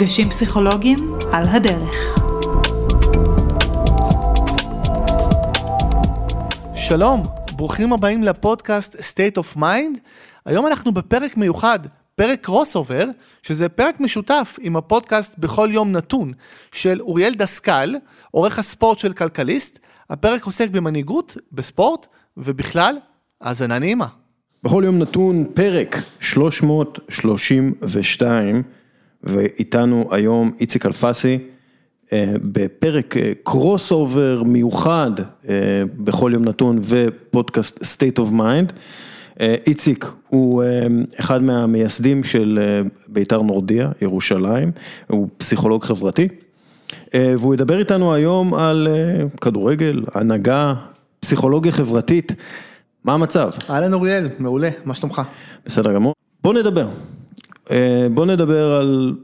מפגשים פסיכולוגיים על הדרך. שלום, ברוכים הבאים לפודקאסט State of Mind. היום אנחנו בפרק מיוחד, פרק crossover, שזה פרק משותף עם הפודקאסט בכל יום נתון של אוריאל דסקל, עורך הספורט של כלכליסט. הפרק עוסק במנהיגות, בספורט ובכלל, האזנה נעימה. בכל יום נתון פרק 332 ואיתנו היום איציק אלפסי אה, בפרק קרוס אובר מיוחד אה, בכל יום נתון ופודקאסט state of mind. אה, איציק הוא אחד מהמייסדים של בית"ר נורדיה, ירושלים, הוא פסיכולוג חברתי. והוא ידבר איתנו היום על כדורגל, הנהגה, פסיכולוגיה חברתית. מה המצב? אהלן אוריאל, מעולה, מה שלומך? בסדר גמור. בוא נדבר. בוא נדבר על,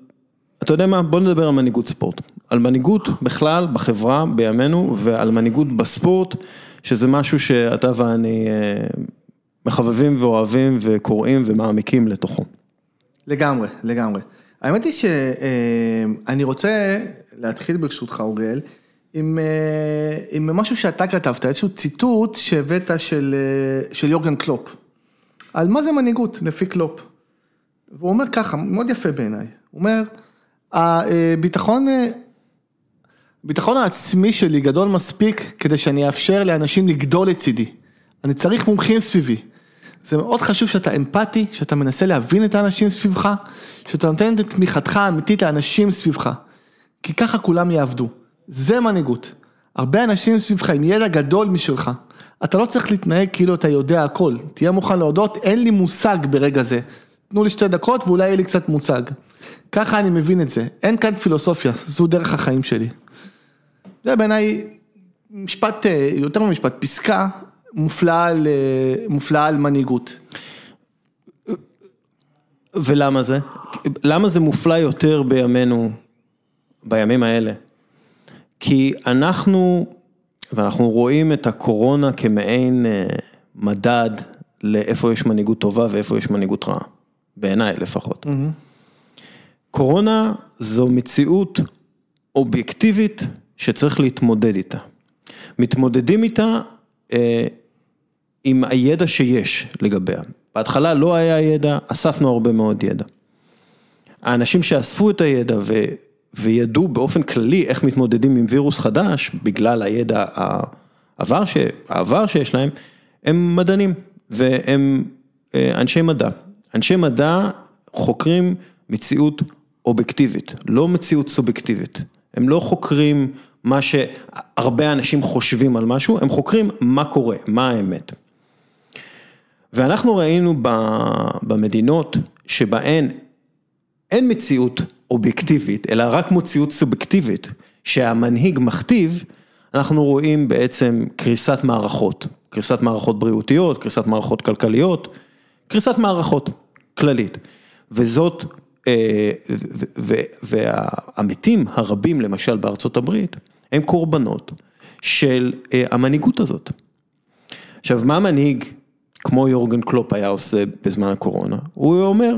אתה יודע מה? בוא נדבר על מנהיגות ספורט. על מנהיגות בכלל, בחברה, בימינו, ועל מנהיגות בספורט, שזה משהו שאתה ואני מחבבים ואוהבים וקוראים ומעמיקים לתוכו. לגמרי, לגמרי. האמת היא שאני רוצה להתחיל ברשותך, אוריאל, עם, עם משהו שאתה כתבת, איזשהו ציטוט שהבאת של, של יורגן קלופ, על מה זה מנהיגות לפי קלופ. והוא אומר ככה, מאוד יפה בעיניי, הוא אומר, הביטחון הביטחון העצמי שלי גדול מספיק כדי שאני אאפשר לאנשים לגדול לצידי. אני צריך מומחים סביבי. זה מאוד חשוב שאתה אמפתי, שאתה מנסה להבין את האנשים סביבך, שאתה נותן את תמיכתך האמיתית לאנשים סביבך. כי ככה כולם יעבדו. זה מנהיגות. הרבה אנשים סביבך עם ידע גדול משלך. אתה לא צריך להתנהג כאילו אתה יודע הכל. תהיה מוכן להודות, אין לי מושג ברגע זה. תנו לי שתי דקות ואולי יהיה לי קצת מוצג. ככה אני מבין את זה. אין כאן פילוסופיה, זו דרך החיים שלי. זה בעיניי משפט, אה, יותר ממשפט, פסקה מופלאה על, אה, מופלאה על מנהיגות. ולמה זה? למה זה מופלא יותר בימינו, בימים האלה? כי אנחנו, ואנחנו רואים את הקורונה כמעין אה, מדד לאיפה יש מנהיגות טובה ואיפה יש מנהיגות רעה, בעיניי לפחות. Mm-hmm. קורונה זו מציאות אובייקטיבית שצריך להתמודד איתה. מתמודדים איתה אה, עם הידע שיש לגביה. בהתחלה לא היה ידע, אספנו הרבה מאוד ידע. האנשים שאספו את הידע ו, וידעו באופן כללי איך מתמודדים עם וירוס חדש, בגלל הידע העבר, ש, העבר שיש להם, הם מדענים והם אה, אנשי מדע. אנשי מדע חוקרים מציאות אובייקטיבית, לא מציאות סובייקטיבית. הם לא חוקרים מה שהרבה אנשים חושבים על משהו, הם חוקרים מה קורה, מה האמת. ואנחנו ראינו במדינות שבהן אין מציאות אובייקטיבית, אלא רק מציאות סובייקטיבית, שהמנהיג מכתיב, אנחנו רואים בעצם קריסת מערכות, קריסת מערכות בריאותיות, קריסת מערכות כלכליות, קריסת מערכות כללית. וזאת אה, והמתים הרבים למשל בארצות הברית, הם קורבנות של אה, המנהיגות הזאת. עכשיו, מה מנהיג כמו יורגן קלופ היה עושה בזמן הקורונה? הוא אומר,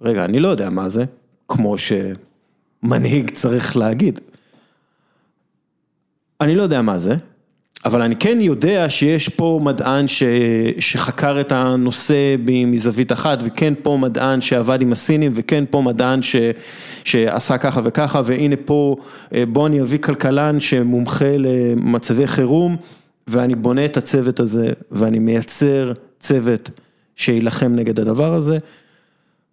רגע, אני לא יודע מה זה, כמו שמנהיג צריך להגיד. אני לא יודע מה זה, אבל אני כן יודע שיש פה מדען ש... שחקר את הנושא מזווית אחת, וכן פה מדען שעבד עם הסינים, וכן פה מדען ש... שעשה ככה וככה, והנה פה, אה, בוא אני אביא כלכלן שמומחה למצבי חירום, ואני בונה את הצוות הזה, ואני מייצר צוות שיילחם נגד הדבר הזה,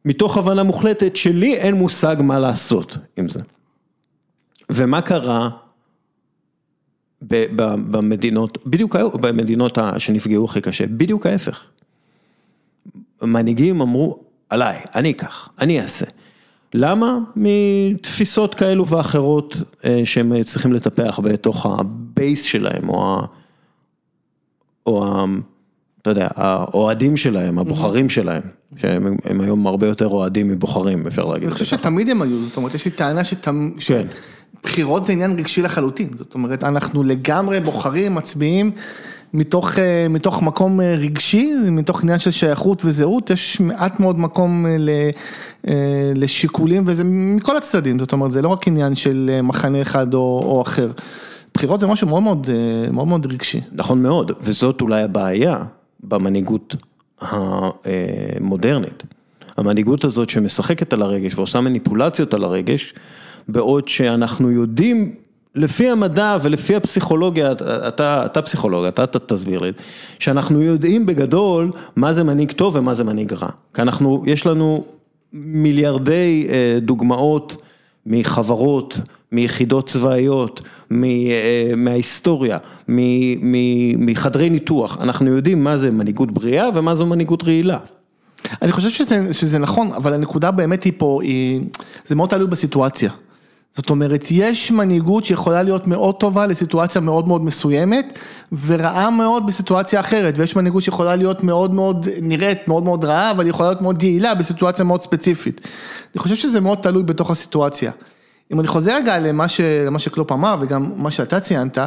מתוך הבנה מוחלטת שלי אין מושג מה לעשות עם זה. ומה קרה? במדינות, בדיוק במדינות שנפגעו הכי קשה, בדיוק ההפך. מנהיגים אמרו, עליי, אני אקח, אני אעשה. למה? מתפיסות כאלו ואחרות אה, שהם צריכים לטפח בתוך הבייס שלהם, או ה... או ה... אתה יודע, האוהדים שלהם, הבוחרים שלהם, שהם היום הרבה יותר אוהדים מבוחרים, אפשר להגיד. אני חושב שתמיד הם היו, זאת אומרת, יש לי טענה שתמיד... כן. בחירות זה עניין רגשי לחלוטין, זאת אומרת, אנחנו לגמרי בוחרים, מצביעים, מתוך, אה, מתוך מקום אה, רגשי, מתוך עניין של שייכות וזהות, יש מעט מאוד מקום אה, ל, לשיקולים וזה מכל הצדדים, זאת אומרת זה לא רק עניין של מחנה אחד או, או אחר. בחירות זה משהו מאוד מאוד, מאוד מאוד רגשי. נכון מאוד, וזאת אולי הבעיה במנהיגות המודרנית. המנהיגות הזאת שמשחקת על הרגש ועושה מניפולציות על הרגש, בעוד שאנחנו יודעים לפי המדע ולפי הפסיכולוגיה, אתה, אתה פסיכולוג, אתה, אתה תסביר לי, שאנחנו יודעים בגדול מה זה מנהיג טוב ומה זה מנהיג רע. כי אנחנו, יש לנו מיליארדי אה, דוגמאות מחברות, מיחידות צבאיות, אה, מההיסטוריה, מחדרי ניתוח, אנחנו יודעים מה זה מנהיגות בריאה ומה זו מנהיגות רעילה. אני חושב שזה, שזה נכון, אבל הנקודה באמת היא פה, היא, זה מאוד תלוי בסיטואציה. זאת אומרת, יש מנהיגות שיכולה להיות מאוד טובה לסיטואציה מאוד מאוד מסוימת, ורעה מאוד בסיטואציה אחרת, ויש מנהיגות שיכולה להיות מאוד מאוד, נראית מאוד מאוד רעה, אבל יכולה להיות מאוד יעילה בסיטואציה מאוד ספציפית. אני חושב שזה מאוד תלוי בתוך הסיטואציה. אם אני חוזר רגע למה, ש, למה שקלופ אמר, וגם מה שאתה ציינת,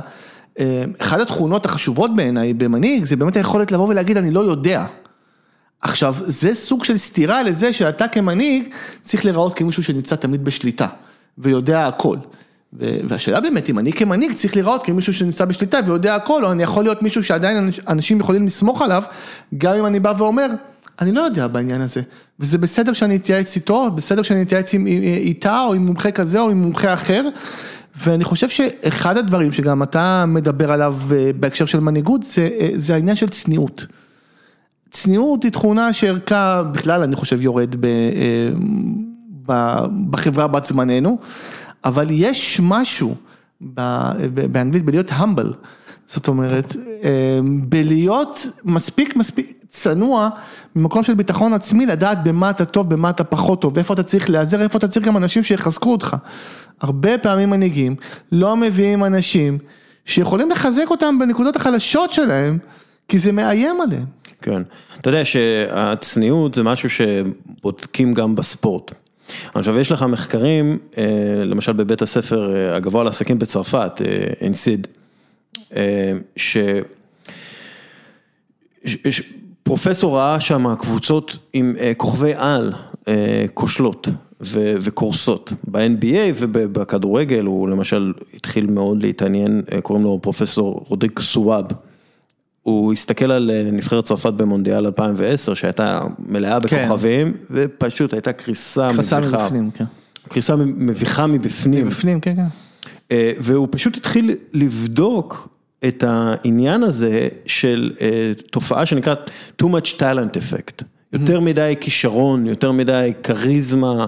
אה, אחת התכונות החשובות בעיניי במנהיג, זה באמת היכולת לבוא ולהגיד, אני לא יודע. עכשיו, זה סוג של סתירה לזה שאתה כמנהיג צריך להיראות כמישהו שנמצא תמיד בשליטה. ויודע הכל. והשאלה באמת, אם אני כמנהיג צריך לראות כמישהו שנמצא בשליטה ויודע הכל, או אני יכול להיות מישהו שעדיין אנשים יכולים לסמוך עליו, גם אם אני בא ואומר, אני לא יודע בעניין הזה. וזה בסדר שאני אתייעץ איתו, בסדר שאני אתייעץ איתה, או עם מומחה כזה, או עם מומחה אחר. ואני חושב שאחד הדברים שגם אתה מדבר עליו אה, בהקשר של מנהיגות, זה, אה, זה העניין של צניעות. צניעות היא תכונה שערכה בכלל, אני חושב, יורד ב... בחברה בת זמננו, אבל יש משהו באנגלית בלהיות humble, זאת אומרת, אמ, בלהיות מספיק מספיק צנוע ממקום של ביטחון עצמי, לדעת במה אתה טוב, במה אתה פחות טוב, ואיפה אתה צריך להיעזר, איפה אתה צריך גם אנשים שיחזקו אותך. הרבה פעמים מנהיגים לא מביאים אנשים שיכולים לחזק אותם בנקודות החלשות שלהם, כי זה מאיים עליהם. כן, אתה יודע שהצניעות זה משהו שבודקים גם בספורט. עכשיו יש לך מחקרים, אה, למשל בבית הספר אה, הגבוה לעסקים בצרפת, אה, ש... פרופסור ראה שם קבוצות עם כוכבי על כושלות וקורסות ב-NBA ובכדורגל, הוא למשל התחיל מאוד להתעניין, קוראים לו פרופסור רודריק סוואב. הוא הסתכל על אה, נבחרת צרפת במונדיאל 2010 שהייתה מלאה כן. בכוכבים כן. ופשוט הייתה קריסה מביכה. קריסה מבפנים, כן. קריסה מביכה מבפנים. מבפנים, כן, כן. אה, והוא פשוט התחיל לבדוק את העניין הזה של אה, תופעה שנקראת too much talent effect. יותר מדי כישרון, יותר מדי כריזמה,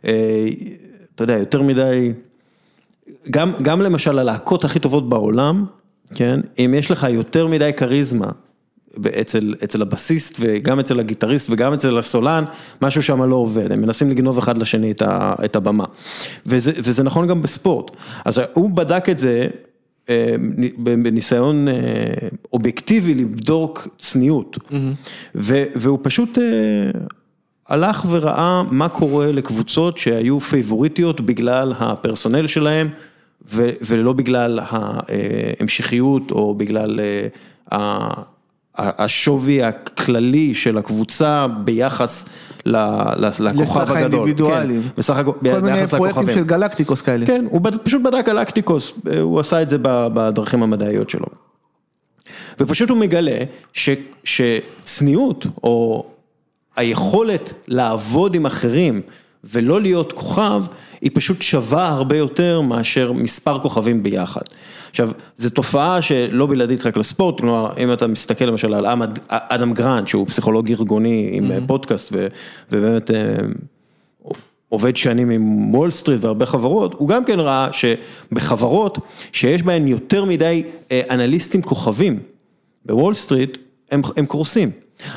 אתה יודע, יותר מדי, גם, גם למשל הלהקות הכי טובות בעולם, כן, אם יש לך יותר מדי כריזמה אצל, אצל הבסיסט וגם אצל הגיטריסט וגם אצל הסולן, משהו שם לא עובד, הם מנסים לגנוב אחד לשני את, ה, את הבמה. וזה, וזה נכון גם בספורט. אז הוא בדק את זה אה, בניסיון אה, אובייקטיבי לבדוק צניעות, mm-hmm. והוא פשוט אה, הלך וראה מה קורה לקבוצות שהיו פייבוריטיות בגלל הפרסונל שלהם. ולא בגלל ההמשכיות או בגלל אה, השווי הכללי של הקבוצה ביחס לכוכב הגדול. לסך האינדיבידואלים. כן, בסך הכל מיני פרויקטים של גלקטיקוס כאלה. כן, הוא פשוט בדק גלקטיקוס, הוא עשה את זה בדרכים המדעיות שלו. ופשוט הוא מגלה ש, שצניעות או היכולת לעבוד עם אחרים ולא להיות כוכב, היא פשוט שווה הרבה יותר מאשר מספר כוכבים ביחד. עכשיו, זו תופעה שלא בלעדית רק לספורט, כלומר, אם אתה מסתכל למשל על אדם גרנט, שהוא פסיכולוג ארגוני עם mm-hmm. פודקאסט, ובאמת אה, עובד שנים עם וול סטריט והרבה חברות, הוא גם כן ראה שבחברות שיש בהן יותר מדי אה, אנליסטים כוכבים, בוול סטריט, הם, הם קורסים.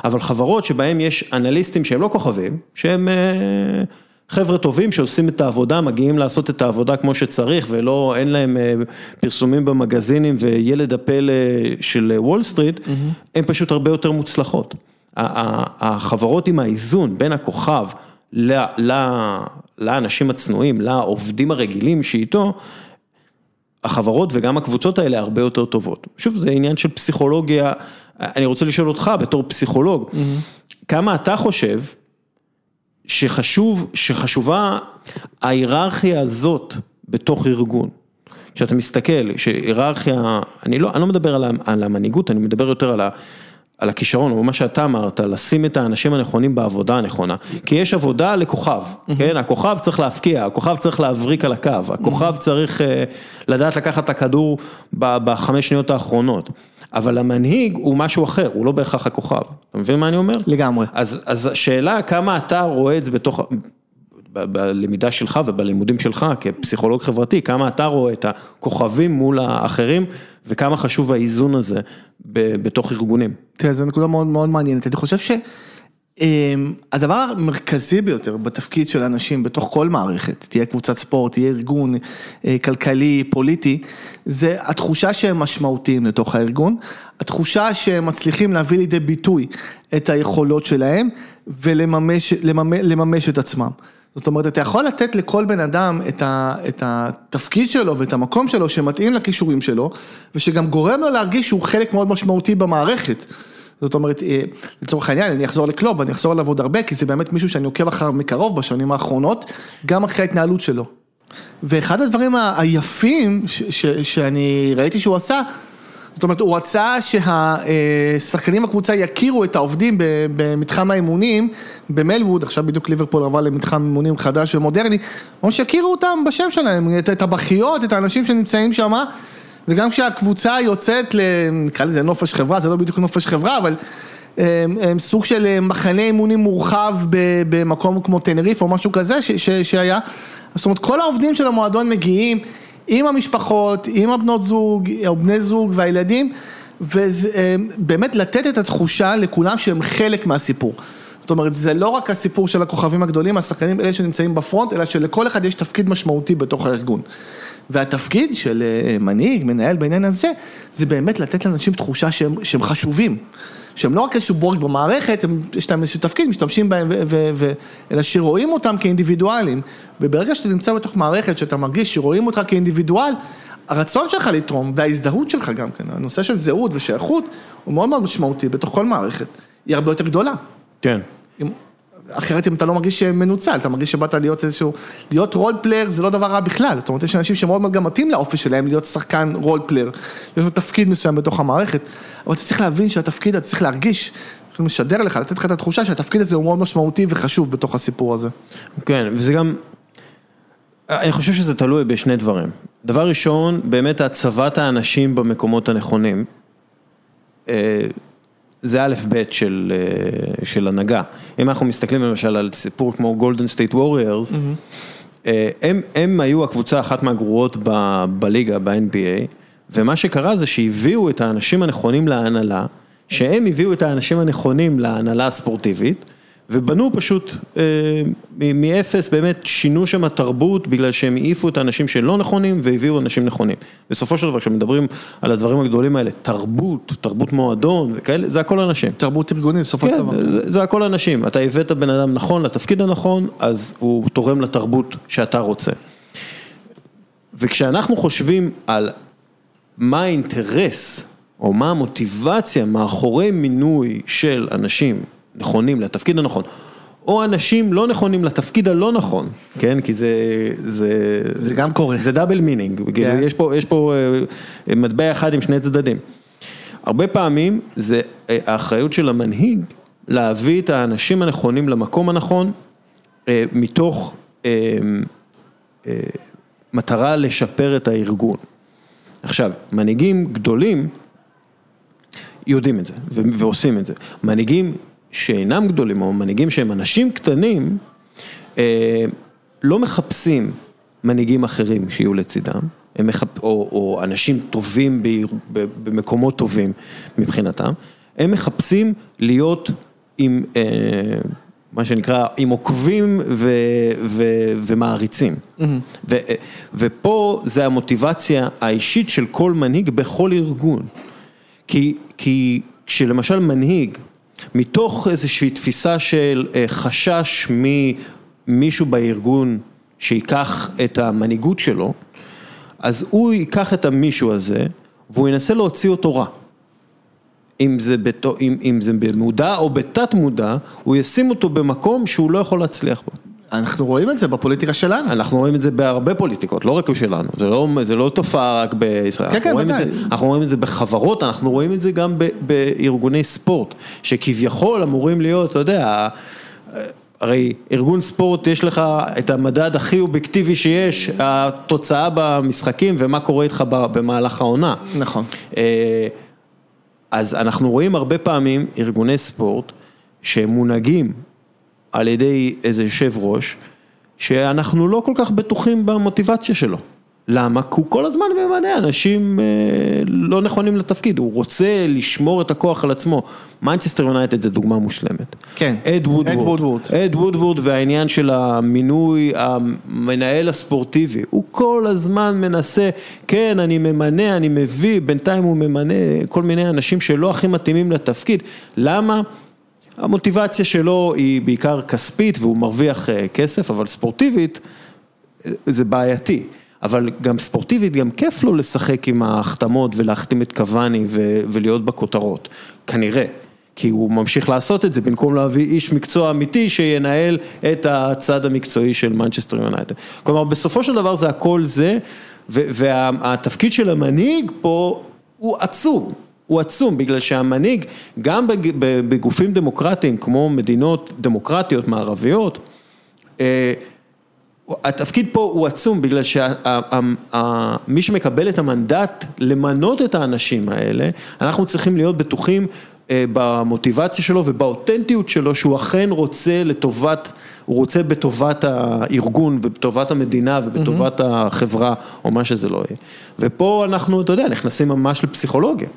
אבל חברות שבהן יש אנליסטים שהם לא כוכבים, שהם... אה, חבר'ה טובים שעושים את העבודה, מגיעים לעשות את העבודה כמו שצריך ולא, אין להם אה, פרסומים במגזינים וילד הפלא של וול סטריט, mm-hmm. הן פשוט הרבה יותר מוצלחות. החברות עם האיזון בין הכוכב לאנשים הצנועים, לעובדים הרגילים שאיתו, החברות וגם הקבוצות האלה הרבה יותר טובות. שוב, זה עניין של פסיכולוגיה, אני רוצה לשאול אותך בתור פסיכולוג, כמה אתה חושב שחשוב, שחשובה ההיררכיה הזאת בתוך ארגון? כשאתה מסתכל, שהיררכיה, אני לא, אני לא מדבר על, על המנהיגות, אני מדבר יותר על, ה, על הכישרון, או מה שאתה אמרת, לשים את האנשים הנכונים בעבודה הנכונה, כי יש עבודה לכוכב, כן, הכוכב צריך להפקיע, הכוכב צריך להבריק על הקו, הכוכב צריך אה, לדעת לקחת את הכדור בחמש שניות האחרונות, אבל המנהיג הוא משהו אחר, הוא לא בהכרח הכוכב, אתה מבין מה אני אומר? לגמרי. אז, אז השאלה כמה אתה רואה את זה בתוך, בלמידה שלך ובלימודים שלך כפסיכולוג חברתי, כמה אתה רואה את הכוכבים מול האחרים וכמה חשוב האיזון הזה בתוך ארגונים. תראה, זו נקודה מאוד מאוד מעניינת, אני חושב שהדבר המרכזי ביותר בתפקיד של אנשים בתוך כל מערכת, תהיה קבוצת ספורט, תהיה ארגון אה, כלכלי, פוליטי, זה התחושה שהם משמעותיים לתוך הארגון, התחושה שהם מצליחים להביא לידי ביטוי את היכולות שלהם ולממש לממש, לממש את עצמם. זאת אומרת, אתה יכול לתת לכל בן אדם את, ה, את התפקיד שלו ואת המקום שלו שמתאים לכישורים שלו, ושגם גורם לו להרגיש שהוא חלק מאוד משמעותי במערכת. זאת אומרת, אה, לצורך העניין, אני אחזור לקלוב, אני אחזור עליו עוד הרבה, כי זה באמת מישהו שאני עוקב אחריו מקרוב בשנים האחרונות, גם אחרי ההתנהלות שלו. ואחד הדברים היפים ש, ש, שאני ראיתי שהוא עשה, זאת אומרת, הוא רצה שהשחקנים בקבוצה יכירו את העובדים במתחם האימונים במלווד, עכשיו בדיוק ליברפול עבר למתחם אימונים חדש ומודרני, ממש שיכירו אותם בשם שלהם, את הבכיות, את האנשים שנמצאים שם, וגם כשהקבוצה יוצאת, נקרא לזה נופש חברה, זה לא בדיוק נופש חברה, אבל הם, הם סוג של אה, מחנה אימונים מורחב במקום כמו טנריף או משהו כזה ש, ש, שהיה, זאת אומרת כל העובדים של המועדון מגיעים עם המשפחות, עם הבנות זוג, או בני זוג והילדים, ובאמת לתת את התחושה לכולם שהם חלק מהסיפור. זאת אומרת, זה לא רק הסיפור של הכוכבים הגדולים, השחקנים אלה שנמצאים בפרונט, אלא שלכל אחד יש תפקיד משמעותי בתוך הארגון. והתפקיד של אה, מנהיג, מנהל בעניין הזה, זה באמת לתת לאנשים תחושה שהם, שהם חשובים. שהם לא רק איזשהו בורג במערכת, הם, יש להם איזשהו תפקיד, משתמשים בהם, ו, ו, ו, אלא שרואים אותם כאינדיבידואלים. וברגע שאתה נמצא בתוך מערכת, שאתה מרגיש שרואים אותך כאינדיבידואל, הרצון שלך לתרום, וההזדהות שלך גם כן, הנושא של זהות ושייכות, הוא מאוד מאוד משמעותי בתוך כל מערכת. היא הרבה יותר גדולה. כן. אם, אחרת אם אתה לא מרגיש מנוצל, אתה מרגיש שבאת להיות איזשהו, להיות role player זה לא דבר רע בכלל, זאת אומרת יש אנשים שמאוד מאוד גם מתאים לאופי שלהם להיות שחקן role player, יש לו תפקיד מסוים בתוך המערכת, אבל אתה צריך להבין שהתפקיד, אתה צריך להרגיש, צריך לשדר לך, לתת לך את התחושה שהתפקיד הזה הוא מאוד משמעותי וחשוב בתוך הסיפור הזה. כן, וזה גם, אני חושב שזה תלוי בשני דברים. דבר ראשון, באמת הצבת האנשים במקומות הנכונים. זה א' ב' של, אה, של הנהגה. אם אנחנו מסתכלים למשל על סיפור כמו גולדן סטייט ווריורס, הם, הם היו הקבוצה אחת מהגרועות ב, בליגה, ב-NBA, ומה שקרה זה שהביאו את האנשים הנכונים להנהלה, שהם הביאו את האנשים הנכונים להנהלה הספורטיבית, ובנו פשוט אה, מאפס, באמת שינו שם תרבות בגלל שהם העיפו את האנשים שלא נכונים והביאו אנשים נכונים. בסופו של דבר, כשמדברים על הדברים הגדולים האלה, תרבות, תרבות מועדון וכאלה, זה הכל אנשים. תרבות ארגונית בסופו של כן, דבר. זה, זה הכל אנשים, אתה הבאת בן אדם נכון לתפקיד הנכון, אז הוא תורם לתרבות שאתה רוצה. וכשאנחנו חושבים על מה האינטרס, או מה המוטיבציה מאחורי מינוי של אנשים נכונים לתפקיד הנכון, או אנשים לא נכונים לתפקיד הלא נכון, כן, כי זה, זה, זה גם קורה. זה double meaning, כאילו, כן. יש פה, יש פה אה, מטבע אחד עם שני צדדים. הרבה פעמים זה אה, האחריות של המנהיג להביא את האנשים הנכונים למקום הנכון, אה, מתוך מטרה לשפר את הארגון. עכשיו, מנהיגים גדולים יודעים את זה ועושים את זה. מנהיגים שאינם גדולים, או מנהיגים שהם אנשים קטנים, אה, לא מחפשים מנהיגים אחרים שיהיו לצידם, מחפ... או, או אנשים טובים ב- במקומות טובים מבחינתם, הם מחפשים להיות עם, אה, מה שנקרא, עם עוקבים ו, ו, ומעריצים. ו, ופה זה המוטיבציה האישית של כל מנהיג בכל ארגון. כי, כי כשלמשל מנהיג, מתוך איזושהי תפיסה של אה, חשש ממישהו בארגון שיקח את המנהיגות שלו, אז הוא ייקח את המישהו הזה, והוא ינסה להוציא אותו רע. אם זה, בת... אם, אם זה במודע או בתת מודע, הוא ישים אותו במקום שהוא לא יכול להצליח בו. אנחנו רואים את זה בפוליטיקה שלנו. אנחנו רואים את זה בהרבה פוליטיקות, לא רק בשלנו, זה לא, זה לא תופעה רק בישראל, כן, אנחנו, כן, רואים את ודאי. זה, אנחנו רואים את זה בחברות, אנחנו רואים את זה גם ב, בארגוני ספורט, שכביכול אמורים להיות, אתה יודע, הרי ארגון ספורט יש לך את המדד הכי אובייקטיבי שיש, התוצאה במשחקים ומה קורה איתך במהלך העונה. נכון. אה, אז אנחנו רואים הרבה פעמים ארגוני ספורט שמונהגים על ידי איזה יושב ראש, שאנחנו לא כל כך בטוחים במוטיבציה שלו. למה? כי הוא כל הזמן ממנה אנשים אה, לא נכונים לתפקיד, הוא רוצה לשמור את הכוח על עצמו. מנצ'סטר יונייטד זה דוגמה מושלמת. כן. אד וודוורד. אד וודוורד. אד וודוורד והעניין של המינוי המנהל הספורטיבי, הוא כל הזמן מנסה, כן אני ממנה, אני מביא, בינתיים הוא ממנה כל מיני אנשים שלא הכי מתאימים לתפקיד, למה? המוטיבציה שלו היא בעיקר כספית והוא מרוויח אה, כסף, אבל ספורטיבית אה, זה בעייתי. אבל גם ספורטיבית, גם כיף לו לשחק עם ההחתמות ולהחתים את קוואני ו- ולהיות בכותרות, כנראה. כי הוא ממשיך לעשות את זה במקום להביא איש מקצוע אמיתי שינהל את הצד המקצועי של מנצ'סטר יונייטד. כלומר, בסופו של דבר זה הכל זה, והתפקיד של המנהיג פה הוא עצום. הוא עצום, בגלל שהמנהיג, גם בג- בגופים דמוקרטיים, כמו מדינות דמוקרטיות מערביות, אה, התפקיד פה הוא עצום בגלל שמי שמקבל את המנדט למנות את האנשים האלה, אנחנו צריכים להיות בטוחים אה, במוטיבציה שלו ובאותנטיות שלו שהוא אכן רוצה לטובת, הוא רוצה בטובת הארגון ובטובת המדינה ובטובת החברה או מה שזה לא יהיה. ופה אנחנו, אתה יודע, נכנסים ממש לפסיכולוגיה.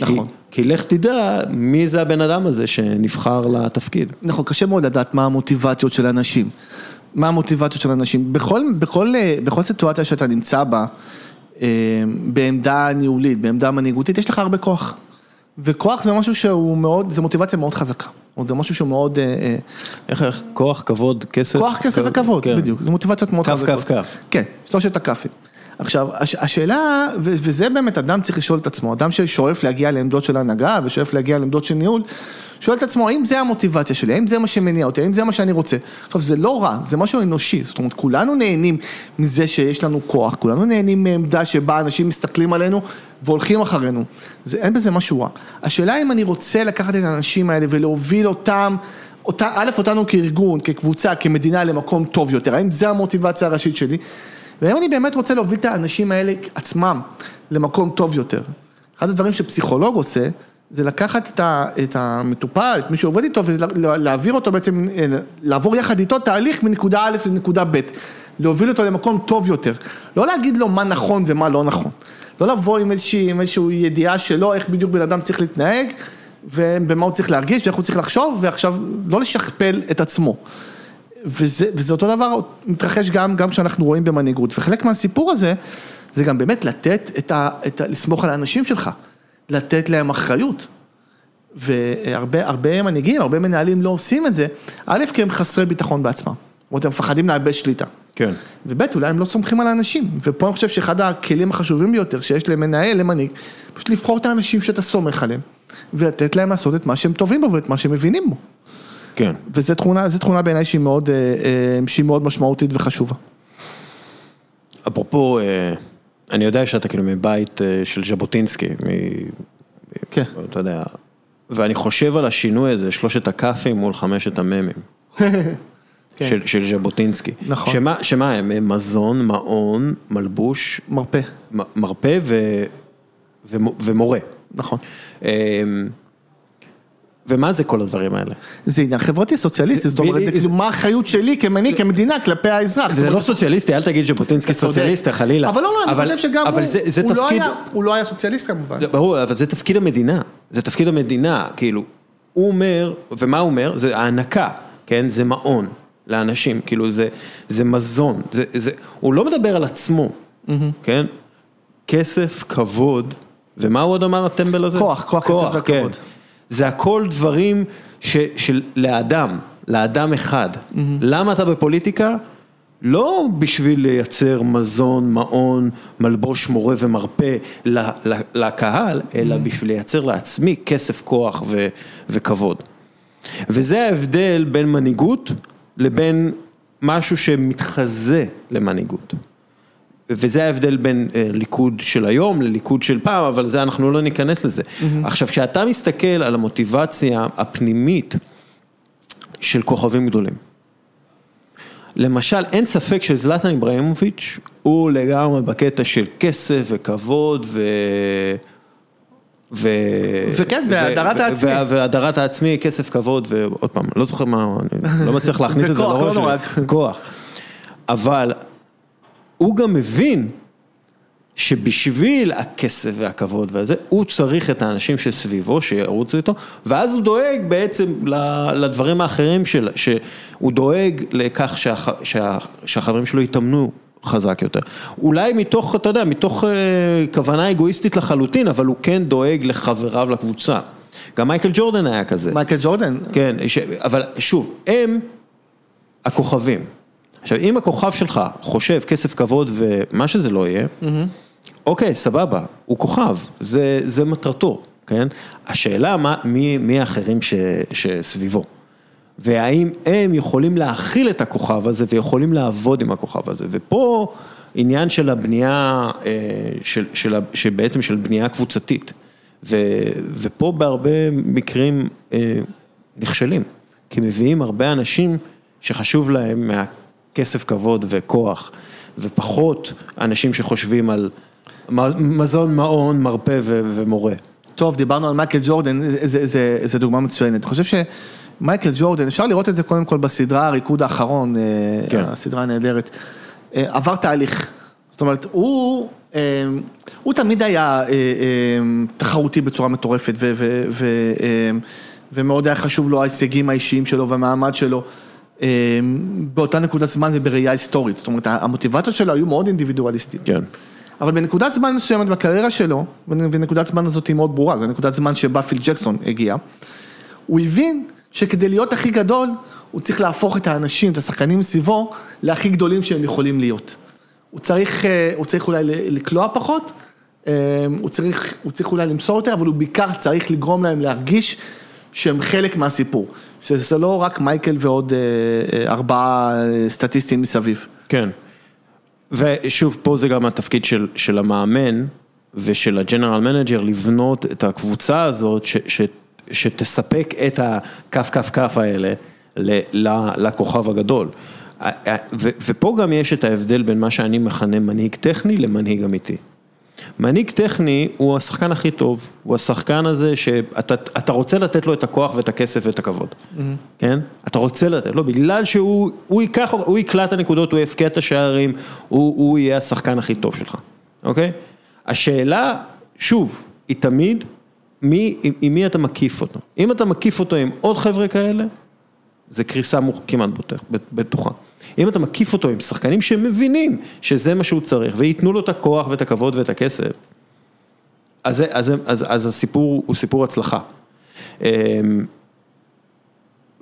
נכון. כי, כי לך תדע מי זה הבן אדם הזה שנבחר לתפקיד. נכון, קשה מאוד לדעת מה המוטיבציות של אנשים. מה המוטיבציות של אנשים. בכל, בכל, בכל סיטואציה שאתה נמצא בה, אה, בעמדה ניהולית, בעמדה מנהיגותית, יש לך הרבה כוח. וכוח זה משהו שהוא מאוד, זה מוטיבציה מאוד חזקה. זה משהו שהוא מאוד, אה, אה, איך, איך, כוח, כבוד, כסף? כוח, כסף כ- וכבוד, כן. בדיוק, זה מוטיבציות מאוד כף, חזקות. כף, כף. כן, שלושת הכ"פים. עכשיו, הש, השאלה, ו- וזה באמת אדם צריך לשאול את עצמו, אדם ששואף להגיע לעמדות של הנהגה ושואף להגיע לעמדות של ניהול, שואל את עצמו, האם זה המוטיבציה שלי, האם זה מה שמניע אותי, האם זה מה שאני רוצה. עכשיו, זה לא רע, זה משהו אנושי, זאת אומרת, כולנו נהנים מזה שיש לנו כוח, כולנו נהנים מעמדה שבה אנשים מסתכלים עלינו והולכים אחרינו. זה, אין בזה משהו רע. השאלה אם אני רוצה לקחת את האנשים האלה ולהוביל אותם, אותה, א', אותנו כארגון, כקבוצה, כמדינה למקום טוב יותר, האם זה המוטיבציה הראשית שלי? והאם אני באמת רוצה להוביל את האנשים האלה עצמם למקום טוב יותר. אחד הדברים שפסיכולוג עושה, זה לקחת את, ה, את המטופל, את מי שעובד איתו, ולהעביר אותו בעצם, אה, לעבור יחד איתו תהליך מנקודה א' לנקודה ב', להוביל אותו למקום טוב יותר. לא להגיד לו מה נכון ומה לא נכון. לא לבוא עם איזושהי ידיעה שלו, איך בדיוק בן אדם צריך להתנהג, ובמה הוא צריך להרגיש, ואיך הוא צריך לחשוב, ועכשיו לא לשכפל את עצמו. וזה, וזה אותו דבר מתרחש גם, גם כשאנחנו רואים במנהיגות, וחלק מהסיפור הזה, זה גם באמת לתת את ה... את ה לסמוך על האנשים שלך, לתת להם אחריות. והרבה הרבה מנהיגים, הרבה מנהלים לא עושים את זה, א', כי הם חסרי ביטחון בעצמם, זאת אומרת, הם מפחדים לאבד שליטה. כן. וב', אולי הם לא סומכים על האנשים, ופה אני חושב שאחד הכלים החשובים ביותר שיש למנהל, למנהיג, פשוט לבחור את האנשים שאתה סומך עליהם, ולתת להם לעשות את מה שהם טובים בו ואת מה שהם מבינים בו. כן. וזו תכונה, תכונה בעיניי שהיא מאוד, אה, אה, שהיא מאוד משמעותית וחשובה. אפרופו, אה, אני יודע שאתה כאילו מבית של ז'בוטינסקי, מ... כן. אתה יודע, ואני חושב על השינוי הזה, שלושת הכ"פים מול חמשת המ"מים. של, של ז'בוטינסקי. כן. נכון. שמה, שמה הם? מזון, מעון, מלבוש, מרפא, מ- מרפא ו, ומו- ומורה. נכון. ומה זה כל הדברים האלה? זה עניין חברתי סוציאליסטי, זאת אומרת, זה כאילו מה האחריות שלי כמנהיג, כמדינה, כלפי האזרח. זה לא סוציאליסטי, אל תגיד ז'בוטינסקי. סוציאליסט, חלילה. אבל לא, לא, אני חושב שגם הוא, לא היה, הוא לא היה סוציאליסט כמובן. לא, ברור, אבל זה תפקיד המדינה, זה תפקיד המדינה, כאילו, הוא אומר, ומה הוא אומר? זה הענקה, כן? זה מעון לאנשים, כאילו זה, מזון, הוא לא מדבר על עצמו, כן? כסף, כבוד, ומה הוא עוד אמר הטמבל הזה? כוח, כוח, כסף וכבוד. זה הכל דברים ש, של לאדם, לאדם אחד. למה אתה בפוליטיקה? לא בשביל לייצר מזון, מעון, מלבוש, מורה ומרפא לקהל, אלא בשביל לייצר לעצמי כסף, כוח ו- וכבוד. וזה ההבדל בין מנהיגות לבין משהו שמתחזה למנהיגות. וזה ההבדל בין אה, ליכוד של היום לליכוד של פעם, אבל זה אנחנו לא ניכנס לזה. עכשיו, כשאתה מסתכל על המוטיבציה הפנימית של כוכבים גדולים, למשל, אין ספק שזלטן איברהימוביץ' הוא לגמרי בקטע של כסף וכבוד ו... ו... וכן, והאדרת ו- העצמי. ו- והאדרת העצמי, כסף, כבוד, ועוד פעם, לא זוכר מה, אני לא מצליח להכניס את זה וכוח, לראש לא נורא. כוח. אבל הוא גם מבין שבשביל הכסף והכבוד והזה, הוא צריך את האנשים שסביבו, שירוצו איתו, ואז הוא דואג בעצם לדברים האחרים של, שהוא דואג לכך שהח, שה, שהחברים שלו יתאמנו חזק יותר. אולי מתוך, אתה יודע, מתוך אה, כוונה אגואיסטית לחלוטין, אבל הוא כן דואג לחבריו לקבוצה. גם מייקל ג'ורדן היה כזה. מייקל ג'ורדן, כן, ש... אבל שוב, הם הכוכבים. עכשיו, אם הכוכב שלך חושב כסף, כבוד ומה שזה לא יהיה, אוקיי, סבבה, הוא כוכב, זה, זה מטרתו, כן? השאלה מה, מי, מי האחרים ש, שסביבו. והאם הם יכולים להכיל את הכוכב הזה ויכולים לעבוד עם הכוכב הזה. ופה עניין של הבנייה, אה, של, של, שבעצם של בנייה קבוצתית. ו, ופה בהרבה מקרים אה, נכשלים, כי מביאים הרבה אנשים שחשוב להם מהכסף, כבוד וכוח, ופחות אנשים שחושבים על מזון, מעון, מרפא ו- ומורה. טוב, דיברנו על מייקל ג'ורדן, זה דוגמה מצוינת. אני חושב שמייקל ג'ורדן, אפשר לראות את זה קודם כל בסדרה הריקוד האחרון, אה, כן. הסדרה הנהדרת, אה, עבר תהליך. זאת אומרת, הוא, אה, הוא תמיד היה תחרותי בצורה מטורפת, ו- ו- ו- ומאוד היה חשוב לו ההישגים האישיים שלו והמעמד שלו. אה, באותה נקודת זמן ובראייה היסטורית, זאת אומרת המוטיבציות שלו היו מאוד אינדיבידואליסטיות. כן. אבל בנקודת זמן מסוימת בקריירה שלו, ונקודת זמן הזאת היא מאוד ברורה, זו נקודת זמן שבה פיל ג'קסון הגיע, הוא הבין שכדי להיות הכי גדול, הוא צריך להפוך את האנשים, את השחקנים מסביבו, להכי גדולים שהם יכולים להיות. הוא צריך, אה, הוא צריך אולי לקלוע פחות, אה, הוא צריך, הוא צריך אולי למסור יותר, אבל הוא בעיקר צריך לגרום להם להרגיש שהם חלק מהסיפור. שזה לא רק מייקל ועוד אה, אה, ארבעה אה, סטטיסטים מסביב. כן. ושוב, פה זה גם התפקיד של, של המאמן ושל ה general manager לבנות את הקבוצה הזאת ש, ש, שתספק את הכף כף כף האלה ל, ל, לכוכב הגדול. ו, ופה גם יש את ההבדל בין מה שאני מכנה מנהיג טכני למנהיג אמיתי. מנהיג טכני הוא השחקן הכי טוב, הוא השחקן הזה שאתה אתה רוצה לתת לו את הכוח ואת הכסף ואת הכבוד, כן? אתה רוצה לתת לו, בגלל שהוא הוא ייקח, הוא יקלע את הנקודות, הוא יפקיע את השערים, הוא, הוא יהיה השחקן הכי טוב שלך, אוקיי? השאלה, שוב, היא תמיד, מי, עם, עם מי אתה מקיף אותו. אם אתה מקיף אותו עם עוד חבר'ה כאלה, זה קריסה מוח- כמעט בטוח- בטוחה. אם אתה מקיף אותו עם שחקנים שמבינים שזה מה שהוא צריך, וייתנו לו את הכוח ואת הכבוד ואת הכסף, אז, אז, זה- אז, אז הסיפור הוא סיפור הצלחה. אמ,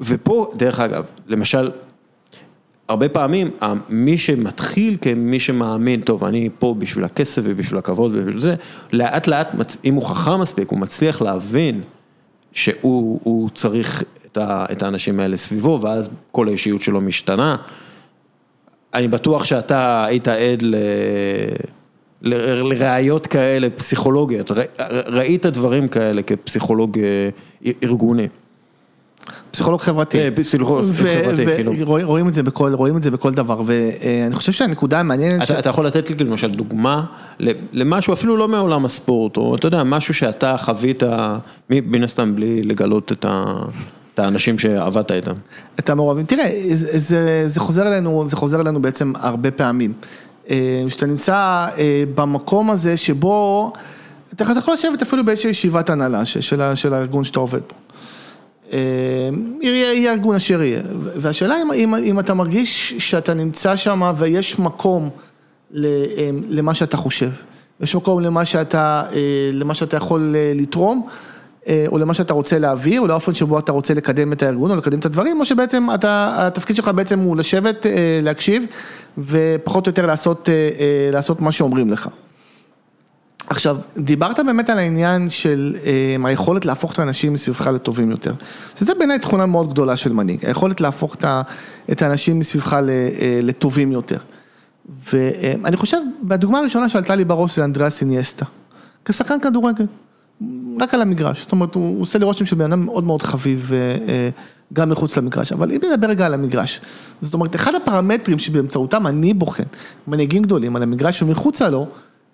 ופה, דרך אגב, למשל, הרבה פעמים, מי שמתחיל כמי שמאמין, טוב, אני פה בשביל הכסף ובשביל הכבוד ובשביל זה, לאט לאט, אם הוא חכם מספיק, הוא מצליח להבין שהוא הוא צריך את, ה, את האנשים האלה סביבו, ואז כל האישיות שלו משתנה. אני בטוח שאתה היית עד ל... לראיות כאלה פסיכולוגיות, ראית דברים כאלה כפסיכולוג אה, ארגוני. פסיכולוג חברתי. אה, פסיכולוג חברתי, כאילו. רואים- את זה בכל, רואים את זה בכל דבר, ואני חושב שהנקודה המעניינת, אתה, יכול לתת לי למשל דוגמה למשהו אפילו לא מעולם הספורט, או אתה יודע, משהו שאתה חווית, מן הסתם בלי לגלות את, ה, את האנשים שעבדת איתם. את המעורבים, תראה, זה, זה, זה חוזר אלינו, זה חוזר אלינו בעצם הרבה פעמים. אה, שאתה נמצא אה, במקום הזה שבו, אתה יכול לשבת אפילו באיזושהי ישיבת הנהלה של, ה- של הארגון שאתה עובד בו. אה, יהיה, ארגון אשר יהיה, והשאלה אם, אם, אם אתה מרגיש שאתה נמצא שם ויש מקום למה שאתה חושב, יש מקום למה שאתה, למה שאתה יכול לתרום, או למה שאתה רוצה להעביר, או לאופן שבו אתה רוצה לקדם את הארגון, או לקדם את הדברים, או שבעצם אתה, התפקיד שלך בעצם הוא לשבת, אה, להקשיב, ופחות או יותר לעשות, אה, אה, לעשות מה שאומרים לך. עכשיו, דיברת באמת על העניין של אה, היכולת להפוך את האנשים מסביבך לטובים יותר. שזה בעיניי תכונה מאוד גדולה של מנהיג, היכולת להפוך את את האנשים מסביבך אה, לטובים יותר. ואני חושב, בדוגמה הראשונה שעלתה לי בראש זה אנדריאס איניאסטה, כשחקן כדורגל, רק על המגרש, זאת אומרת, הוא עושה לי רושם של בן אדם מאוד מאוד חביב, אה, אה, גם מחוץ למגרש, אבל אם נדבר רגע על המגרש, זאת אומרת, אחד הפרמטרים שבאמצעותם אני בוחן מנהיגים גדולים על המגרש ומחוצה לו,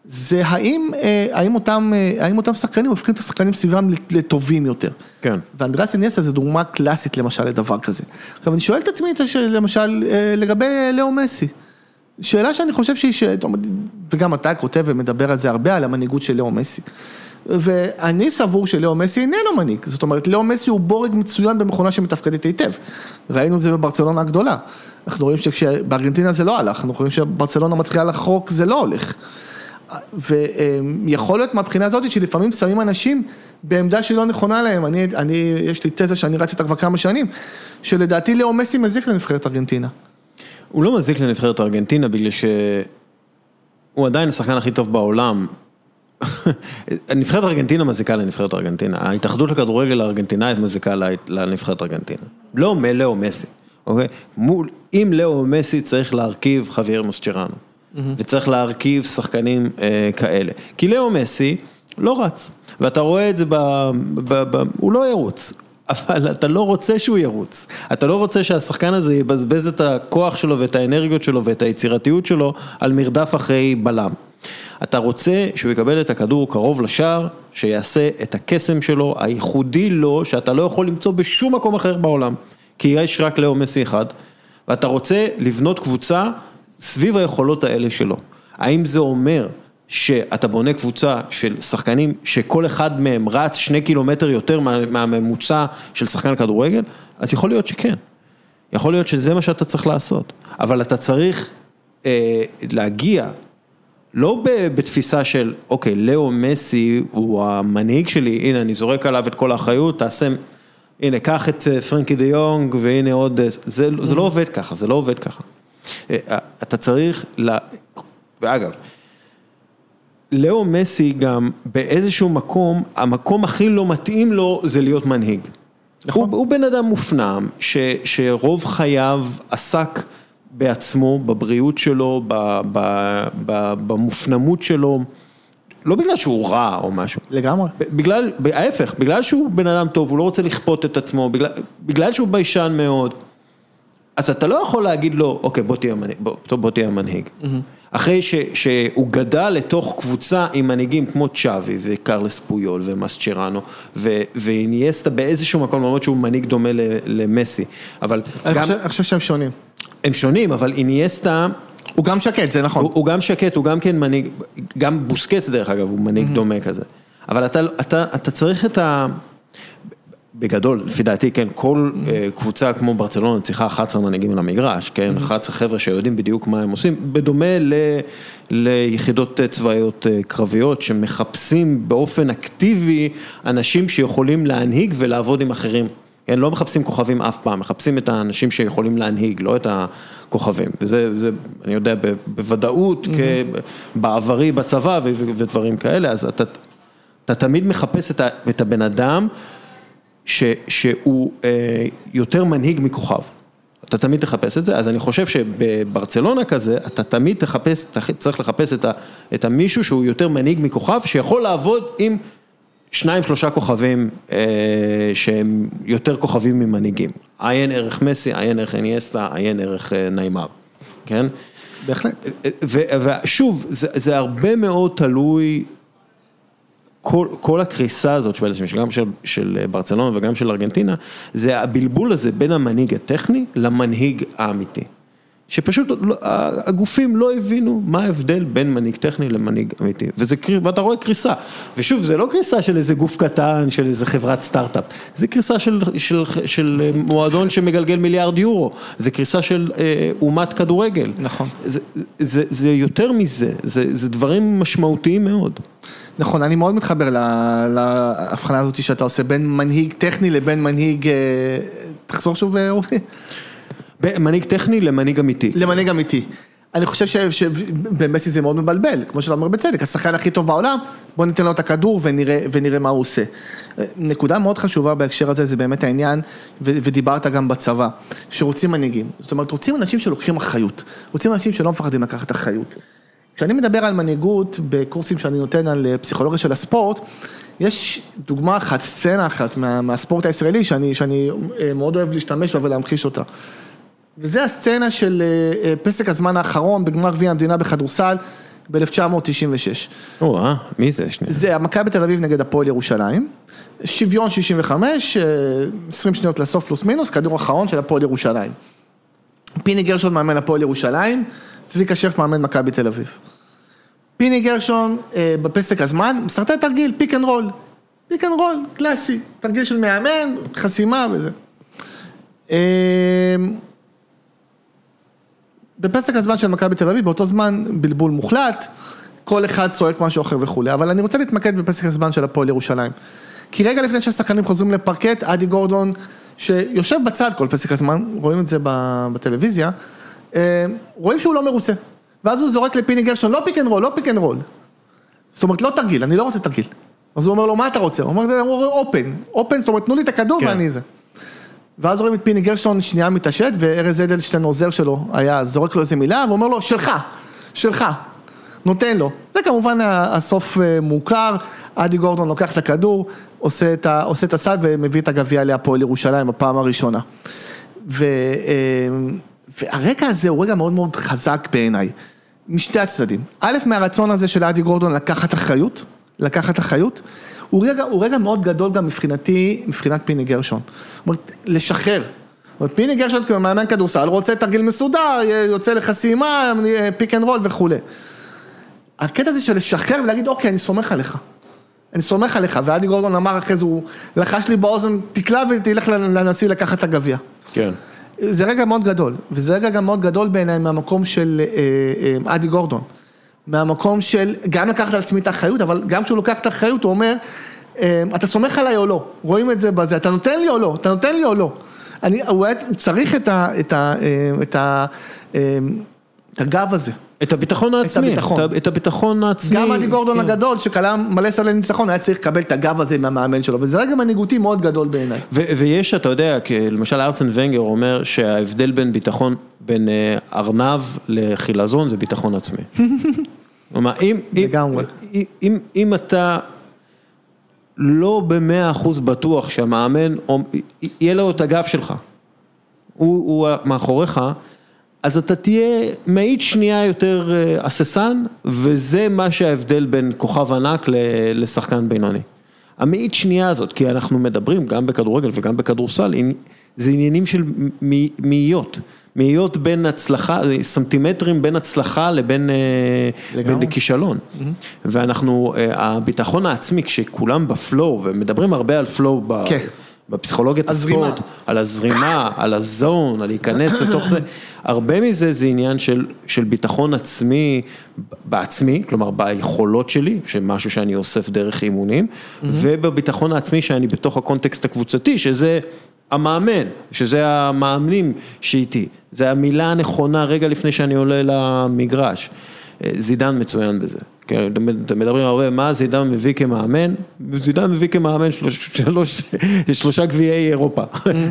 זה האם, אה, האם אותם, האם אותם שחקנים הופכים את השחקנים סביבם לטובים יותר. כן. ואנדרס אניאסה זה דוגמה קלאסית למשל לדבר כזה. עכשיו אני שואל את עצמי למשל לגבי לאו מסי. שאלה שאני חושב שהיא, ש... וגם אתה כותב ומדבר על זה הרבה, על המנהיגות של לאו מסי. ואני סבור שלאו מסי איננו מנהיג, זאת אומרת לאו מסי הוא בורג מצוין במכונה שמתפקדת היטב. ראינו את זה בברצלונה הגדולה. אנחנו רואים שכשבארגנטינה זה לא הלך, אנחנו רואים שברצלונה מתחילה לחרוק, זה לא הולך. ויכול להיות מהבחינה הזאת שלפעמים שמים אנשים בעמדה שהיא לא נכונה להם, אני, אני, יש לי תזה שאני רץ איתה כבר כמה שנים, שלדעתי לאו מסי מזיק לנבחרת ארגנטינה. הוא לא מזיק לנבחרת ארגנטינה בגלל שהוא עדיין השחקן הכי טוב בעולם. נבחרת ארגנטינה מזיקה לנבחרת ארגנטינה, ההתאחדות לכדורגל הארגנטינאית מזיקה לנבחרת ארגנטינה. לא מלאו מסי, אוקיי? מול, אם לאו מסי צריך להרכיב חוויאר מסצ'רנו, mm-hmm. וצריך להרכיב שחקנים אה, כאלה. כי לאו מסי לא רץ, ואתה רואה את זה ב... ב, ב הוא לא ירוץ. אבל אתה לא רוצה שהוא ירוץ, אתה לא רוצה שהשחקן הזה יבזבז את הכוח שלו ואת האנרגיות שלו ואת היצירתיות שלו על מרדף אחרי בלם. אתה רוצה שהוא יקבל את הכדור קרוב לשער, שיעשה את הקסם שלו, הייחודי לו, שאתה לא יכול למצוא בשום מקום אחר בעולם, כי יש רק לאו מסי אחד, ואתה רוצה לבנות קבוצה סביב היכולות האלה שלו. האם זה אומר שאתה בונה קבוצה של שחקנים שכל אחד מהם רץ שני קילומטר יותר מהממוצע של שחקן כדורגל, אז יכול להיות שכן. יכול להיות שזה מה שאתה צריך לעשות, אבל אתה צריך אה, להגיע, לא בתפיסה של, אוקיי, לאו מסי הוא המנהיג שלי, הנה אני זורק עליו את כל האחריות, תעשה, הנה קח את אה, פרנקי דה יונג והנה עוד, אה, זה, זה לא עובד ככה, זה לא עובד ככה. אה, אתה צריך, לה... ואגב, לאו מסי גם באיזשהו מקום, המקום הכי לא מתאים לו זה להיות מנהיג. נכון. הוא, הוא בן אדם מופנם, ש, שרוב חייו עסק בעצמו, בבריאות שלו, במופנמות שלו, לא בגלל שהוא רע או משהו. לגמרי. בגלל, ההפך, בגלל שהוא בן אדם טוב, הוא לא רוצה לכפות את עצמו, בגלל, בגלל שהוא ביישן מאוד. אז אתה לא יכול להגיד לו, אוקיי, בוא תהיה המנהיג, בוא, בוא תהיה המנהיג. Mm-hmm. אחרי ש, שהוא גדל לתוך קבוצה עם מנהיגים כמו צ'אבי וקרלס פויול ומסצ'רנו ואיניאסטה באיזשהו מקום, למרות שהוא מנהיג דומה למסי, אבל אני גם... אני חושב שהם שונים. הם שונים, אבל איניאסטה... הוא גם שקט, זה נכון. הוא, הוא גם שקט, הוא גם כן מנהיג, גם בוסקץ דרך אגב, הוא מנהיג mm-hmm. דומה כזה. אבל אתה, אתה, אתה צריך את ה... בגדול, לפי דעתי, כן, כל אה, קבוצה כמו ברצלונה צריכה 11 מנהיגים על המגרש, כן, 11 חבר'ה שיודעים בדיוק מה הם עושים, בדומה ל, ליחידות אה, צבאיות אה, קרביות שמחפשים באופן אקטיבי אנשים שיכולים להנהיג ולעבוד עם אחרים. כן, לא מחפשים כוכבים אף פעם, מחפשים את האנשים שיכולים להנהיג, לא את הכוכבים. וזה, זה, אני יודע, בוודאות, mm-hmm. בעברי בצבא ודברים כאלה, אז אתה, אתה תמיד מחפש את, את הבן אדם. ש, שהוא אה, יותר מנהיג מכוכב. אתה תמיד תחפש את זה, אז אני חושב שבברצלונה כזה, אתה תמיד תחפש, צריך לחפש את, ה, את המישהו שהוא יותר מנהיג מכוכב, שיכול לעבוד עם שניים שלושה כוכבים אה, שהם יותר כוכבים ממנהיגים. עיין ערך מסי, עיין ערך אניאסטה, עיין ערך אה, נעימר, כן? בהחלט. ושוב, זה, זה הרבה מאוד תלוי כל, כל הקריסה הזאת, גם של, של ברצלונה וגם של ארגנטינה, זה הבלבול הזה בין המנהיג הטכני למנהיג האמיתי. שפשוט לא, הגופים לא הבינו מה ההבדל בין מנהיג טכני למנהיג אמיתי, וזה, ואתה רואה קריסה, ושוב זה לא קריסה של איזה גוף קטן, של איזה חברת סטארט-אפ, זה קריסה של, של, של מועדון שמגלגל מיליארד יורו, זה קריסה של אה, אומת כדורגל. נכון. זה, זה, זה יותר מזה, זה, זה דברים משמעותיים מאוד. נכון, אני מאוד מתחבר לה- להבחנה הזאת שאתה עושה בין מנהיג טכני לבין מנהיג, אה, תחזור שוב אה, אורי, ב- מנהיג טכני למנהיג אמיתי. למנהיג אמיתי. אני חושב שבמסי זה מאוד מבלבל, כמו שאתה אומר בצדק, השחקן הכי טוב בעולם, בוא ניתן לו את הכדור ונראה, ונראה מה הוא עושה. נקודה מאוד חשובה בהקשר הזה זה באמת העניין, ו- ודיברת גם בצבא, שרוצים מנהיגים, זאת אומרת רוצים אנשים שלוקחים אחריות, רוצים אנשים שלא מפחדים לקחת אחריות. כשאני מדבר על מנהיגות בקורסים שאני נותן על אה, פסיכולוגיה של הספורט, יש דוגמה אחת, סצנה אחת מה, מהספורט הישראלי שאני, שאני אה, מאוד אוהב להשתמש בה ולהמחיש אותה. וזה הסצנה של אה, אה, פסק הזמן האחרון בגמר גביע המדינה בכדורסל ב-1996. או, אה, מי זה? שנייה. זה המכבי תל אביב נגד הפועל ירושלים, שוויון 65, אה, 20 שניות לסוף פלוס מינוס, כדור אחרון של הפועל ירושלים. פיני גרשון מאמן הפועל ירושלים, צביקה שרף מאמן מכבי תל אביב. פיני גרשון בפסק הזמן, מסרטט תרגיל, pick and roll. Pick and roll, קלאסי, תרגיל של מאמן, חסימה וזה. בפסק הזמן של מכבי תל אביב, באותו זמן בלבול מוחלט, כל אחד צועק משהו אחר וכולי, אבל אני רוצה להתמקד בפסק הזמן של הפועל ירושלים. כי רגע לפני שהשחקנים חוזרים לפרקט, אדי גורדון, שיושב בצד כל פסק הזמן, רואים את זה בטלוויזיה, אה, רואים שהוא לא מרוצה. ואז הוא זורק לפיני גרשון, לא pick and roll, לא pick and roll. זאת אומרת, לא תרגיל, אני לא רוצה תרגיל. אז הוא אומר לו, מה אתה רוצה? הוא אומר, הוא אומר, open, open, זאת אומרת, תנו לי את הכדור כן. ואני זה. ואז רואים את פיני גרשון שנייה מתעשת, וארז אדלשטיין עוזר שלו היה זורק לו איזה מילה, ואומר לו, שלך, שלך, נותן לו. וכמובן הסוף אה, מוכר, אדי גורדון לוקח את הכדור, עושה את, את הסט ומביא את הגביע להפועל ירושלים בפעם הראשונה. ו, אה, והרגע הזה הוא רגע מאוד מאוד חזק בעיניי, משתי הצדדים. א', מהרצון הזה של אדי גורדון לקחת אחריות, לקחת אחריות, הוא רגע, הוא רגע מאוד גדול גם מבחינתי, מבחינת פיני גרשון. זאת אומרת, לשחרר. פיני גרשון כמאמן כדורסל רוצה תרגיל מסודר, יוצא לחסימה, pick and roll וכולי. הקטע הזה של לשחרר ולהגיד, אוקיי, אני סומך עליך. אני סומך עליך, ואדי גורדון אמר אחרי זה, הוא לחש לי באוזן, תקלע ותלך לנשיא לקחת את הגביע. כן. זה רגע מאוד גדול, וזה רגע גם מאוד גדול בעיניי מהמקום של אה, אה, אדי גורדון. מהמקום של גם לקחת על עצמי את האחריות, אבל גם כשהוא לוקח את האחריות הוא אומר, אה, אתה סומך עליי או לא, רואים את זה בזה, אתה נותן לי או לא, אתה נותן לי או לא. אני, הוא, היה, הוא צריך את, ה, את, ה, את, ה, את הגב הזה. את הביטחון העצמי. הביטחון. את ה- את הביטחון העצמי. גם אדי גורדון כן. הגדול, שכלה מלא סלי ניצחון, היה צריך לקבל את הגב הזה מהמאמן שלו, וזה רגע מנהיגותי מאוד גדול בעיניי. ויש, אתה יודע, למשל ארסן ונגר אומר שההבדל בין ביטחון, בין אה, ארנב לחילזון זה ביטחון עצמי. כלומר, אם, אם. אם, אם, אם אתה לא במאה אחוז בטוח שהמאמן, יהיה לו את הגב שלך, הוא, הוא מאחוריך, אז אתה תהיה מאית שנייה יותר אה, הססן, וזה מה שההבדל בין כוכב ענק לשחקן בינוני. המאית שנייה הזאת, כי אנחנו מדברים גם בכדורגל וגם בכדורסל, זה עניינים של מאיות. מאיות בין הצלחה, סנטימטרים בין הצלחה לבין אה. בין כישלון. ואנחנו, אה, הביטחון העצמי, כשכולם בפלואו, ומדברים הרבה על פלואו ב- כן. בפסיכולוגיית. הספורט, על הזרימה, על הזון, על להיכנס לתוך זה, הרבה מזה זה עניין של, של ביטחון עצמי בעצמי, כלומר ביכולות שלי, שמשהו שאני אוסף דרך אימונים, ובביטחון העצמי שאני בתוך הקונטקסט הקבוצתי, שזה המאמן, שזה המאמנים שאיתי, זה המילה הנכונה רגע לפני שאני עולה למגרש. אה, זידן מצוין בזה, כן, אתם מדברים הרבה, מה זידן מביא כמאמן? זידן מביא כמאמן שלוש, שלוש, שלושה גביעי אירופה,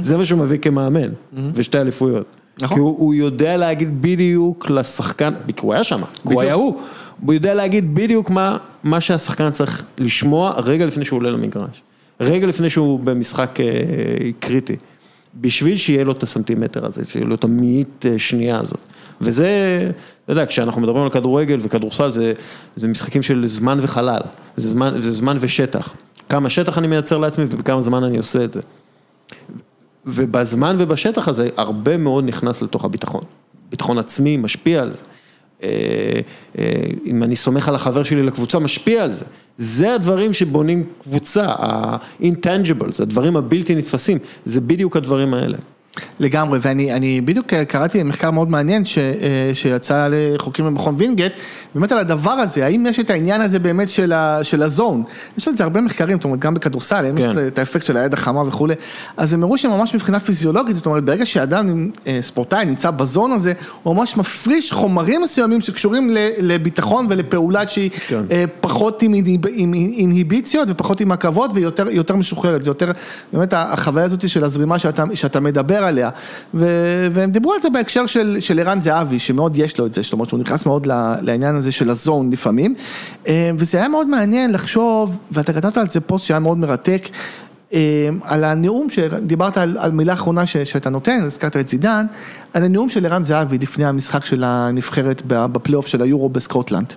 זה מה שהוא מביא כמאמן, ושתי אליפויות. נכון. כי הוא, הוא יודע להגיד בדיוק לשחקן, כי הוא היה שם, הוא היה הוא, הוא יודע להגיד בדיוק מה, מה שהשחקן צריך לשמוע רגע לפני שהוא עולה למגרש, רגע לפני שהוא במשחק אה, קריטי, בשביל שיהיה לו את הסנטימטר הזה, שיהיה לו את המאית אה, שנייה הזאת. וזה, אתה יודע, כשאנחנו מדברים על כדורגל וכדורסל, זה, זה משחקים של זמן וחלל, זה זמן, זה זמן ושטח. כמה שטח אני מייצר לעצמי ובכמה זמן אני עושה את זה. ובזמן ובשטח הזה, הרבה מאוד נכנס לתוך הביטחון. ביטחון עצמי משפיע על זה. אה, אה, אם אני סומך על החבר שלי לקבוצה, משפיע על זה. זה הדברים שבונים קבוצה, ה-intangibles, הדברים הבלתי נתפסים, זה בדיוק הדברים האלה. לגמרי, ואני אני בדיוק קראתי מחקר מאוד מעניין ש, אה, שיצא לחוקרים במכון וינגייט, באמת על הדבר הזה, האם יש את העניין הזה באמת של, ה, של הזון, יש על זה הרבה מחקרים, זאת אומרת גם בכדורסל, כן. יש את האפקט של היד החמה וכולי, אז הם הראו שממש מבחינה פיזיולוגית, זאת אומרת ברגע שאדם, אה, ספורטאי נמצא בזון הזה, הוא ממש מפריש חומרים מסוימים שקשורים לביטחון ולפעולה שהיא כן. אה, פחות עם, עם אינהיביציות ופחות עם עכבות ויותר משוחררת, זה יותר באמת החוויה הזאת של הזרימה שאתה, שאתה מדבר עליה, ו, והם דיברו על זה בהקשר של, ערן זהבי, שמאוד יש לו את זה, זאת אומרת שהוא נכנס מאוד לעניין הזה של הזון לפעמים, אה, וזה היה מאוד מעניין לחשוב, ואתה כתבת על זה פוסט שהיה מאוד מרתק, אה, על הנאום שדיברת על, על מילה אחרונה ש, שאתה נותן, הזכרת את זידן, על הנאום של ערן זהבי לפני המשחק של הנבחרת בפלייאוף של היורו בסקוטלנד.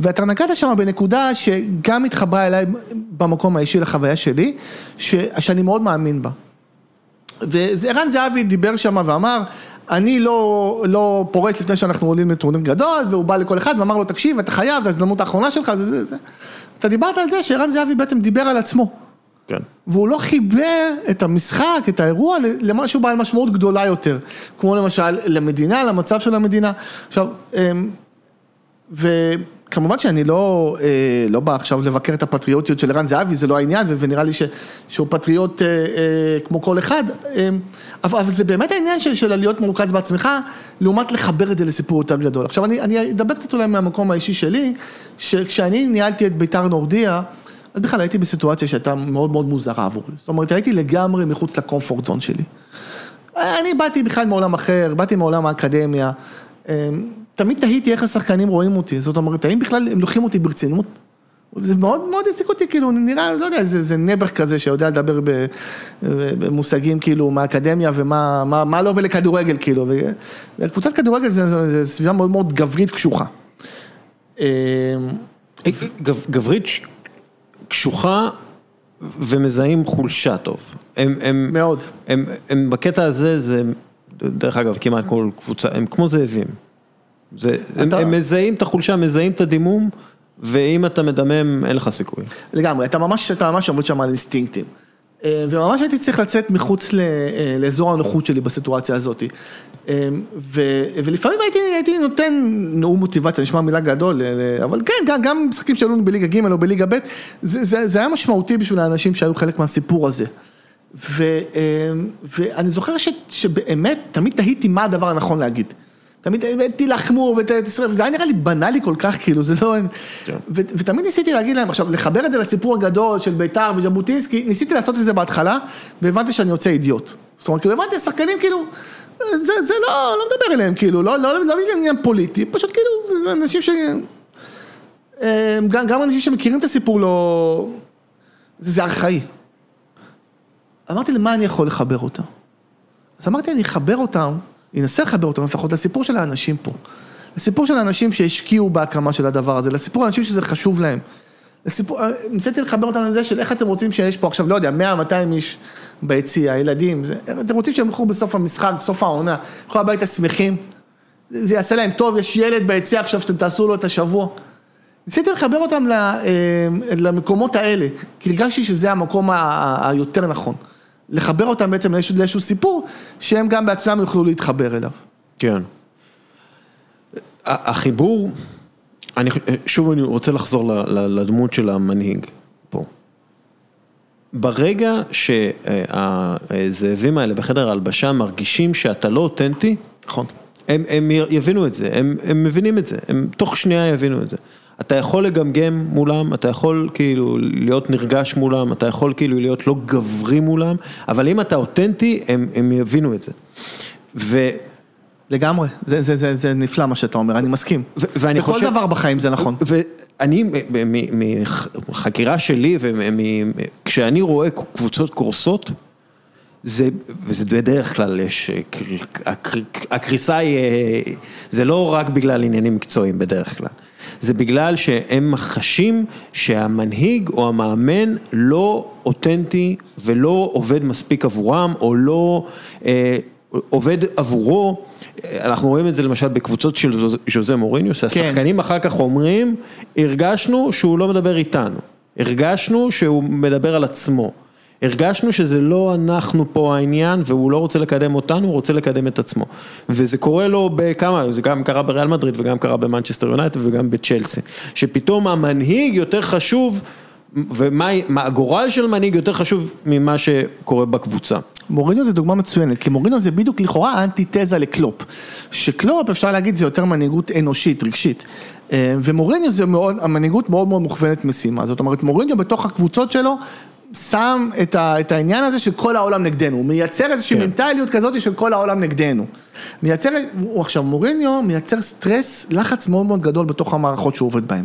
ואתה נגעת שם בנקודה שגם התחברה אליי במקום האישי לחוויה שלי, ש, שאני מאוד מאמין בה. וערן זהבי דיבר שם ואמר, אני לא, לא פורץ לפני שאנחנו עולים לטורניר גדול, והוא בא לכל אחד ואמר לו, תקשיב, אתה חייב, זו ההזדמנות האחרונה שלך, זה זה זה. אתה דיברת על זה שערן זהבי בעצם דיבר על עצמו. כן. והוא לא חיבר את המשחק, את האירוע, למשהו בעל משמעות גדולה יותר. כמו למשל למדינה, למצב של המדינה. עכשיו, אמ, ו... כמובן שאני לא, אה, לא בא עכשיו לבקר את הפטריוטיות של ערן זהבי, זה לא העניין, ונראה לי ש, שהוא פטריוט אה, אה, כמו כל אחד, אבל, אבל זה באמת העניין של, של להיות מרוכז בעצמך, לעומת לחבר את זה לסיפור יותר גדול. עכשיו אני, אני אדבר קצת אולי מהמקום האישי שלי, שכשאני ניהלתי את בית"ר נורדיה, אז בכלל הייתי בסיטואציה שהייתה מאוד מאוד מוזרה עבורי, זאת אומרת הייתי לגמרי מחוץ לקומפורט זון שלי. אני באתי בכלל מעולם אחר, באתי מעולם האקדמיה. תמיד תהיתי איך השחקנים רואים אותי, זאת אומרת, האם בכלל הם לוקחים אותי ברצינות? זה מאוד מאוד העסיק אותי, כאילו, נראה, לא יודע, זה, זה נעבך כזה שיודע לדבר במושגים כאילו מהאקדמיה ומה מה, מה לא עובד לכדורגל, כאילו, וקבוצת כדורגל זה, זה, זה סביבה מאוד מאוד גברית קשוחה. גב, גברית קשוחה ומזהים חולשה טוב. הם, הם, מאוד. הם, הם, הם בקטע הזה, זה, דרך אגב, כמעט כל קבוצה, הם כמו זאבים. זה, אתה... הם, הם מזהים את החולשה, מזהים את הדימום, ואם אתה מדמם, אין לך סיכוי. לגמרי, אתה ממש, אתה ממש עובד שם על אינסטינקטים. אה, וממש הייתי צריך לצאת מחוץ אה, לאזור הנוחות שלי בסיטואציה הזאת. אה, ו, ולפעמים הייתי, הייתי נותן נאום מוטיבציה, נשמע מילה גדול, אבל כן, גם, גם משחקים שהיו לנו בליגה ג' או בליגה ב', זה, זה, זה היה משמעותי בשביל האנשים שהיו חלק מהסיפור הזה. ו, ואני זוכר ש, שבאמת, תמיד תהיתי מה הדבר הנכון להגיד. תמיד תילחמו ותשרף, זה היה נראה לי בנאלי כל כך, כאילו, זה לא... כן. ותמיד ניסיתי להגיד להם, עכשיו, לחבר את זה לסיפור הגדול של בית"ר וז'בוטינסקי, ניסיתי לעשות את זה בהתחלה, והבנתי שאני יוצא אידיוט. זאת אומרת, כאילו, הבנתי, השחקנים, כאילו, זה, זה לא, לא מדבר אליהם, כאילו, לא, לא, לא, לא עניין פוליטי, פשוט כאילו, זה אנשים ש... גם, גם אנשים שמכירים את הסיפור לא... זה ארכאי. אמרתי, למה אני יכול לחבר אותם? אז אמרתי, אני אחבר אותם ינסה לחבר אותנו לפחות לסיפור של האנשים פה. לסיפור של האנשים שהשקיעו בהקמה של הדבר הזה, לסיפור האנשים שזה חשוב להם. לסיפור, ניסיתי לחבר אותנו לזה של איך אתם רוצים שיש פה עכשיו, לא יודע, 100-200 איש ביציע, ילדים, זה, אתם רוצים שהם ילכו בסוף המשחק, סוף העונה, ילכו הביתה שמחים, זה יעשה להם טוב, יש ילד ביציע עכשיו שאתם תעשו לו את השבוע. ניסיתי לחבר אותם אה, למקומות האלה, כי הרגשתי שזה המקום היותר נכון. לחבר אותם בעצם לאיזשהו, לאיזשהו סיפור, שהם גם בעצמם יוכלו להתחבר אליו. כן. החיבור, אני, שוב אני רוצה לחזור לדמות של המנהיג פה. ברגע שהזאבים האלה בחדר ההלבשה מרגישים שאתה לא אותנטי, נכון. הם, הם יבינו את זה, הם, הם מבינים את זה, הם תוך שנייה יבינו את זה. אתה יכול לגמגם מולם, אתה יכול כאילו להיות נרגש מולם, אתה יכול כאילו להיות לא גברי מולם, אבל אם אתה אותנטי, הם, הם יבינו את זה. ו... לגמרי, זה, זה, זה, זה נפלא מה שאתה אומר, אני מסכים. ו- ואני בכל חושב... דבר בחיים זה נכון. ואני, מחקירה שלי, וכשאני רואה קבוצות קורסות, זה, וזה בדרך כלל יש, הקריסה היא, זה לא רק בגלל עניינים מקצועיים בדרך כלל. זה בגלל שהם חשים שהמנהיג או המאמן לא אותנטי ולא עובד מספיק עבורם או לא אה, עובד עבורו, אנחנו רואים את זה למשל בקבוצות של ז'וזה מוריניו, שהשחקנים כן. אחר כך אומרים, הרגשנו שהוא לא מדבר איתנו, הרגשנו שהוא מדבר על עצמו. הרגשנו שזה לא אנחנו פה העניין והוא לא רוצה לקדם אותנו, הוא רוצה לקדם את עצמו. וזה קורה לו בכמה, זה גם קרה בריאל מדריד וגם קרה במנצ'סטר יונייטד וגם בצ'לסי. שפתאום המנהיג יותר חשוב, ומה הגורל של מנהיג יותר חשוב ממה שקורה בקבוצה. מוריניו זה דוגמה מצוינת, כי מוריניו זה בדיוק לכאורה אנטיתזה לקלופ. שקלופ אפשר להגיד זה יותר מנהיגות אנושית, רגשית. אה, ומוריניו זה מאוד, המנהיגות מאוד מאוד מוכוונת משימה. זאת אומרת, מוריניו בתוך הקבוצות שלו שם את, ה, את העניין הזה של כל העולם נגדנו, הוא מייצר איזושהי כן. מנטליות כזאת של כל העולם נגדנו. מייצר, הוא עכשיו מוריניו מייצר סטרס, לחץ מאוד מאוד גדול בתוך המערכות שהוא עובד בהן.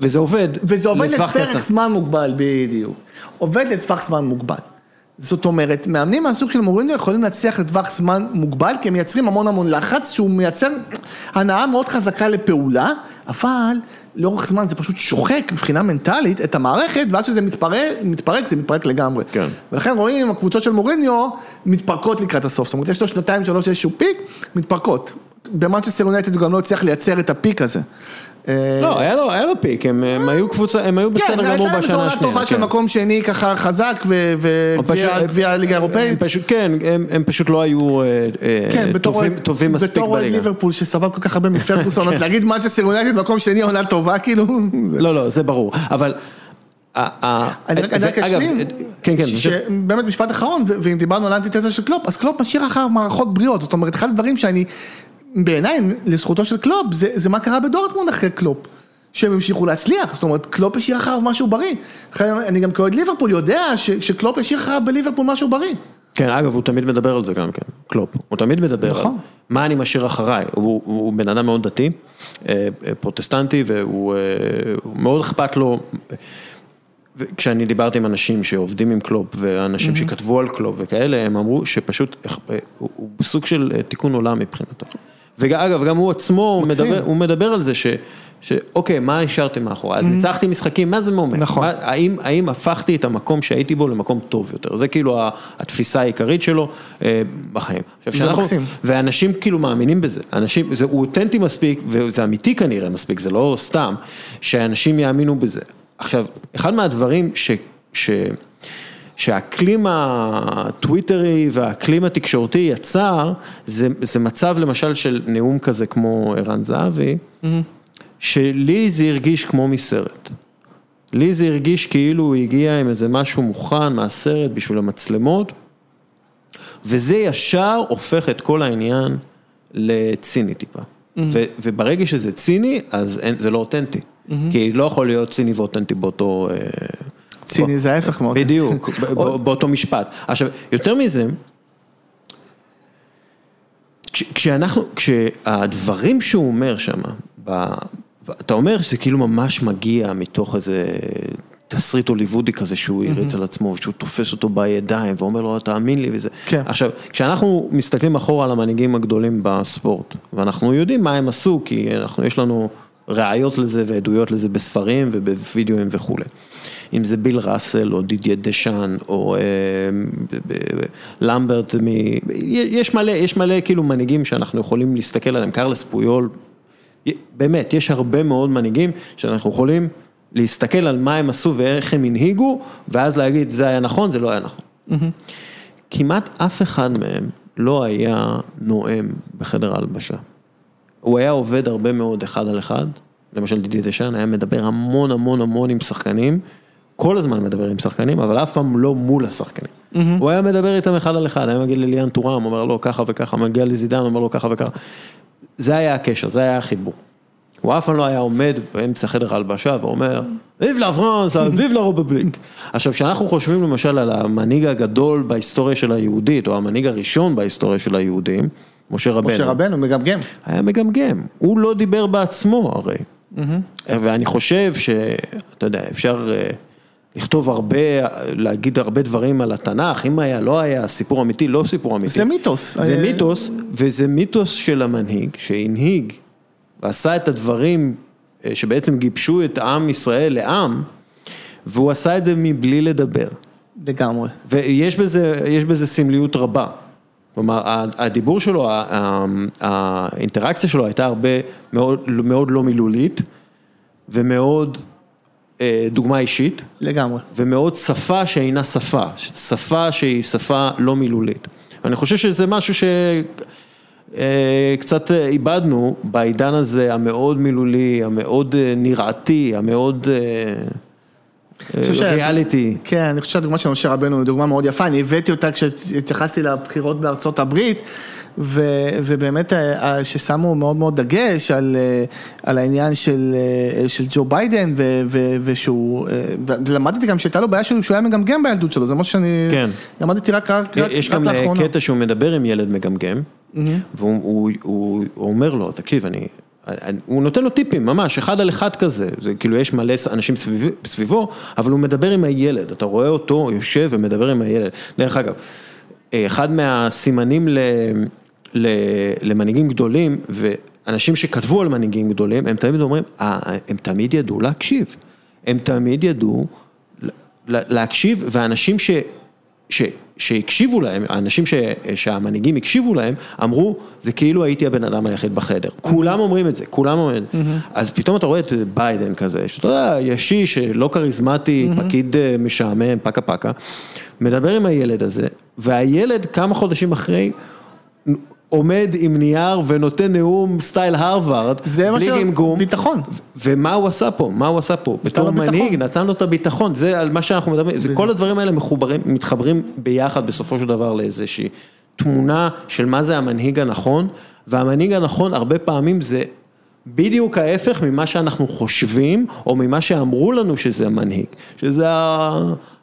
וזה עובד, וזה עובד לטווח זמן מוגבל, בדיוק. עובד לטווח זמן מוגבל. זאת אומרת, מאמנים מהסוג של מוריניו יכולים להצליח לטווח זמן מוגבל, כי הם מייצרים המון המון לחץ, שהוא מייצר הנאה מאוד חזקה לפעולה, אבל לאורך זמן זה פשוט שוחק מבחינה מנטלית את המערכת, ואז כשזה מתפרק, מתפרק זה מתפרק לגמרי. כן. ולכן רואים, הקבוצות של מוריניו מתפרקות לקראת הסוף, זאת אומרת, יש לו שנתיים, שלוש, איזשהו פיק, מתפרקות. במנצ'סטר יונייטד הוא גם לא הצליח לייצר את הפיק הזה. לא, היה לו, פיק, הם, הם היו קבוצה, הם היו בסדר כן, גמור בשנה השנייה. כן, הייתה טובה של מקום שני ככה חזק וגביע הליגה האירופאית. כן, הם, פשוט לא היו אה, אה, כן, טובים, מספיק בליגה. בתור ליברפול שסבל כל כך הרבה מפרגוסון, אז להגיד מנצ'סטר יונייטד במקום שני עונה טובה, כאילו. לא, לא, זה ברור, אבל... אני רק אשלים, כן, כן, באמת משפט אחרון, ואם דיברנו על האנטיתזה של קלופ, אז קלופ משאיר אחריו מערכות בריאות, זאת אומרת, אחד הדברים שאני, בעיניי, לזכותו של קלופ, זה מה קרה בדורטמונד אחרי קלופ. שהם המשיכו להצליח, זאת אומרת קלופ השאיר אחריו משהו בריא, אני גם כאוהד ליברפול יודע שקלופ השאיר אחריו בליברפול משהו בריא. כן, אגב, הוא תמיד מדבר על זה גם כן, קלופ, הוא תמיד מדבר נכון. על מה אני משאיר אחריי, הוא, הוא בן אדם מאוד דתי, אה, פרוטסטנטי, והוא אה, מאוד אכפת לו, כשאני דיברתי עם אנשים שעובדים עם קלופ, ואנשים mm-hmm. שכתבו על קלופ וכאלה, הם אמרו שפשוט, אה, הוא סוג של תיקון עולם מבחינתו. ואגב, גם הוא עצמו, הוא מדבר, הוא מדבר על זה ש... שאוקיי, מה השארתם מאחורי? אז ניצחתי משחקים, מה זה אומר? נכון. מה, האם, האם הפכתי את המקום שהייתי בו למקום טוב יותר? זה כאילו התפיסה העיקרית שלו אה, בחיים. זה שאנחנו, מקסים. ואנשים כאילו מאמינים בזה, אנשים, זה, הוא אותנטי מספיק, וזה אמיתי כנראה מספיק, זה לא סתם, שאנשים יאמינו בזה. עכשיו, אחד מהדברים ש... ש שהאקלים הטוויטרי והאקלים התקשורתי יצר, זה, זה מצב למשל של נאום כזה כמו ערן זהבי. שלי זה הרגיש כמו מסרט. לי זה הרגיש כאילו הוא הגיע עם איזה משהו מוכן מהסרט בשביל המצלמות, וזה ישר הופך את כל העניין לציני טיפה. Mm-hmm. וברגע שזה ציני, אז אין, זה לא אותנטי. Mm-hmm. כי לא יכול להיות ציני ואותנטי באותו... אה, ציני זה ההפך מאוד. בדיוק, באותו משפט. עכשיו, יותר מזה, כשאנחנו, כשהדברים שהוא אומר שם, אתה אומר שזה כאילו ממש מגיע מתוך איזה תסריט הוליוודי כזה שהוא הריץ על עצמו, ושהוא תופס אותו בידיים ואומר לו, תאמין לי וזה. כן. עכשיו, כשאנחנו מסתכלים אחורה על המנהיגים הגדולים בספורט, ואנחנו יודעים מה הם עשו, כי אנחנו, יש לנו ראיות לזה ועדויות לזה בספרים ובווידאוים וכולי. אם זה ביל ראסל או דידיה דשאן או אה, למברט, מ... יש מלא, יש מלא כאילו מנהיגים שאנחנו יכולים להסתכל עליהם, קרלס פויול, באמת, יש הרבה מאוד מנהיגים שאנחנו יכולים להסתכל על מה הם עשו ואיך הם הנהיגו, ואז להגיד זה היה נכון, זה לא היה נכון. Mm-hmm. כמעט אף אחד מהם לא היה נואם בחדר ההלבשה. הוא היה עובד הרבה מאוד אחד על אחד, למשל דידי דשן היה מדבר המון המון המון עם שחקנים, כל הזמן מדבר עם שחקנים, אבל אף פעם לא מול השחקנים. Mm-hmm. הוא היה מדבר איתם אחד על אחד, היה מגיע לליאן טורם, אומר לו ככה וככה, מגיע לזידן, אומר לו ככה וככה. זה היה הקשר, זה היה החיבור. הוא אף פעם לא היה עומד באמצע חדר הלבשה ואומר, ויב לה פרנס, ויב לה רובבליק. עכשיו, כשאנחנו חושבים למשל על המנהיג הגדול בהיסטוריה של היהודית, או המנהיג הראשון בהיסטוריה של היהודים, משה רבנו. משה רבנו, מגמגם. היה מגמגם, הוא לא דיבר בעצמו הרי. Mm-hmm. ואני חושב שאתה יודע, אפשר אה, לכתוב הרבה, להגיד הרבה דברים על התנ"ך, אם היה, לא היה, סיפור אמיתי, לא סיפור אמיתי. זה מיתוס. זה אה, מיתוס, וזה מיתוס של המנהיג, שהנהיג ועשה את הדברים אה, שבעצם גיבשו את עם ישראל לעם, והוא עשה את זה מבלי לדבר. לגמרי. ויש בזה, בזה סמליות רבה. כלומר, הדיבור שלו, האינטראקציה שלו הייתה הרבה, מאוד, מאוד לא מילולית, ומאוד אה, דוגמה אישית, לגמרי. ומאוד שפה שאינה שפה, שפה שהיא שפה לא מילולית. אני חושב שזה משהו שקצת איבדנו בעידן הזה המאוד מילולי, המאוד אה, נראתי, המאוד ש- ריאליטי. כן, אני חושב שהדוגמה של משה רבנו היא דוגמה מאוד יפה, אני הבאתי אותה כשהתייחסתי לבחירות בארצות הברית, ו, ובאמת אה, ששמו מאוד מאוד דגש על, אה, על העניין של, אה, של ג'ו ביידן, ו, ו, ושהוא, אה, ולמדתי גם שהייתה לו בעיה שהוא שהוא היה מגמגם בילדות שלו, זה משהו שאני כן. למדתי רק, רק, רק, יש רק גם אה, לאחרונה. קטע שהוא מדבר עם ילד מגמגם, והוא הוא, הוא, הוא אומר לו, תקשיב, אני, הוא נותן לו טיפים, ממש, אחד על אחד כזה, זה כאילו יש מלא אנשים סביב, סביבו, אבל הוא מדבר עם הילד, אתה רואה אותו יושב ומדבר עם הילד. דרך אגב, אה, אחד מהסימנים ל, ל, למנהיגים גדולים, ואנשים שכתבו על מנהיגים גדולים, הם תמיד אומרים, "אה, הם תמיד ידעו להקשיב, הם תמיד ידעו לה- להקשיב, ואנשים ש... ש, שהקשיבו להם, האנשים ש, שהמנהיגים הקשיבו להם, אמרו, זה כאילו הייתי הבן אדם היחיד בחדר. כולם אומרים את זה, כולם אומרים את זה. אז פתאום אתה רואה את ביידן כזה, שאתה יודע, ישיש, לא כריזמטי, פקיד אה, משעמם, פקה פקה, מדבר עם הילד הזה, והילד כמה חודשים אחרי, עומד עם נייר ונותן נאום סטייל הרווארד, זה מה בלי גמגום. ביטחון. ומה הוא עשה פה? מה הוא עשה פה? בתור. מנהיג, נתן לו את הביטחון, זה על מה שאנחנו מדברים, זה כל הדברים האלה מחוברים, מתחברים ביחד בסופו של דבר לאיזושהי תמונה של מה זה המנהיג הנכון, והמנהיג הנכון הרבה פעמים זה בדיוק ההפך ממה שאנחנו חושבים, או ממה שאמרו לנו שזה המנהיג, שזה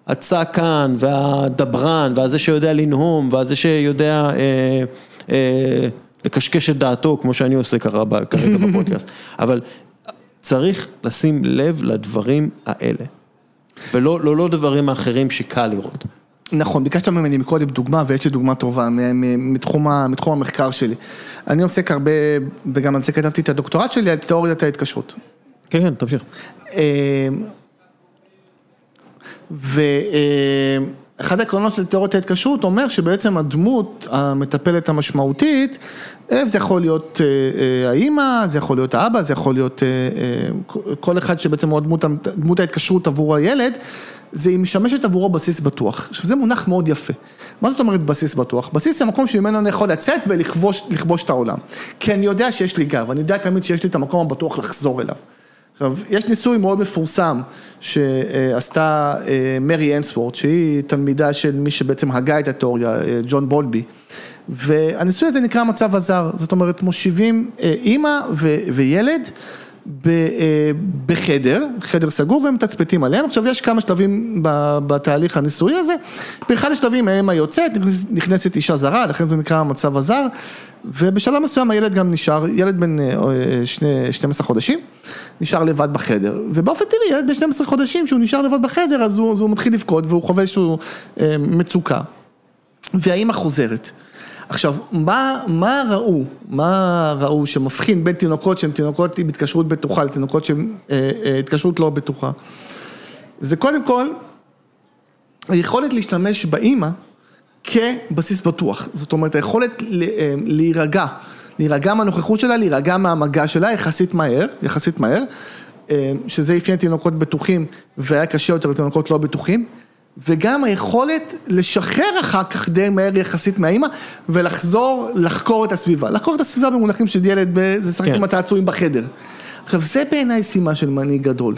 הצעקן והדברן, והזה שיודע לנהום, והזה שיודע אה, לקשקש את דעתו, כמו שאני עושה כרגע בפודקאסט, אבל צריך לשים לב לדברים האלה, ולא לא, לא דברים האחרים שקל לראות. נכון, ביקשת ממני מקודם דוגמה, ויש לי דוגמה טובה מתחום, מתחום המחקר שלי. אני עוסק הרבה, וגם על זה כתבתי את הדוקטורט שלי, על תיאוריית ההתקשרות. כן, כן, תמשיך. ואחד העקרונות של תיאוריית ההתקשרות אומר שבעצם הדמות המטפלת המשמעותית, אה, זה יכול להיות אה, אה, האימא, זה יכול להיות האבא, זה יכול להיות כל אחד שבעצם הוא דמות, דמות ההתקשרות עבור הילד, זה היא משמשת עבורו בסיס בטוח. עכשיו זה מונח מאוד יפה. מה זאת אומרת בסיס בטוח? בסיס זה מקום שממנו אני יכול לצאת ולכבוש לכבוש את העולם. כי אני יודע שיש לי גב, אני יודע תמיד שיש לי את המקום הבטוח לחזור אליו. עכשיו, יש ניסוי מאוד מפורסם שעשתה אה, מרי אנסוורד, שהיא תלמידה של מי שבעצם הגה את התיאוריה, אה, ג'ון בולבי, והניסוי הזה נקרא מצב הזר, זאת אומרת מושיבים אה, אימא ו- וילד בחדר, חדר סגור והם מתצפתים עליהם, עכשיו יש כמה שלבים בתהליך הניסויי הזה, באחד השלבים האמא יוצאת, נכנס- נכנסת אישה זרה, לכן זה נקרא המצב הזר, ובשלב מסוים הילד גם נשאר, ילד בן אה, אה, שני, 12 חודשים, נשאר לבד בחדר, ובאופן טבעי ילד בן 12 חודשים שהוא נשאר לבד בחדר אז הוא, אז הוא מתחיל לבכות והוא חווה איזשהו אה, מצוקה, והאימא חוזרת. עכשיו, מה, מה ראו, מה ראו שמבחין בין תינוקות שהן תינוקות עם התקשרות בטוחה לתינוקות שהן אה, אה, התקשרות לא בטוחה? זה קודם כל, היכולת להשתמש באימא כבסיס בטוח, זאת אומרת היכולת אה, להירגע, להירגע מהנוכחות שלה, להירגע מהמגע שלה יחסית מהר, יחסית מהר, אה, שזה אפיין תינוקות בטוחים והיה קשה יותר לתינוקות לא בטוחים, וגם היכולת לשחרר אחר כך די מהר יחסית מהאימא ולחזור לחקור את הסביבה, לחקור את הסביבה במונחים של ילד, זה לשחק כן. עם הצעצועים בחדר. עכשיו זה בעיניי סימה של מנהיג גדול,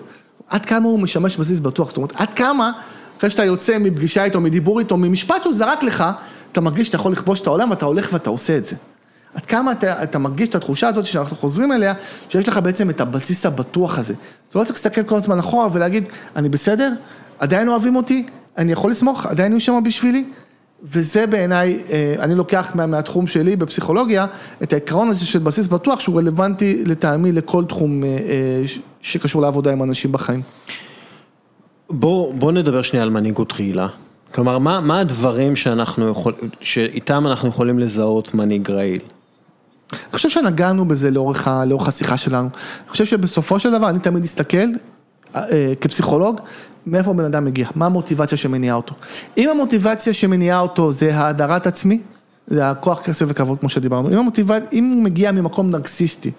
עד כמה הוא משמש בסיס בטוח, זאת אומרת עד כמה אחרי שאתה יוצא מפגישה איתו, מדיבור איתו, ממשפט שהוא זרק לך, אתה מרגיש שאתה יכול לכבוש את העולם ואתה הולך ואתה עושה את זה. עד כמה אתה, אתה מרגיש את התחושה הזאת שאנחנו חוזרים אליה, שיש לך בעצם את הבסיס הבטוח הזה. אתה לא צריך להסתכל כל הזמן אחורה ולהגיד, אני בסדר, עדיין אוהבים אותי, אני יכול לסמוך, עדיין יהיו שם בשבילי. וזה בעיניי, אה, אני לוקח מה, מהתחום שלי בפסיכולוגיה, את העיקרון הזה של בסיס בטוח, שהוא רלוונטי לטעמי לכל תחום אה, אה, שקשור לעבודה עם אנשים בחיים. בוא, בוא נדבר שנייה על מנהיגות רעילה. כלומר, מה, מה הדברים שאנחנו יכול, שאיתם אנחנו יכולים לזהות מנהיג רעיל? אני חושב שנגענו בזה לאורך, לאורך השיחה שלנו. אני חושב שבסופו של דבר אני תמיד אסתכל כפסיכולוג, מאיפה בן אדם מגיע, מה המוטיבציה שמניעה אותו. אם המוטיבציה שמניעה אותו זה האדרת עצמי, זה הכוח כסף וכבוד כמו שדיברנו, אם, המוטיבצ... אם הוא מגיע ממקום נרקסיסטי,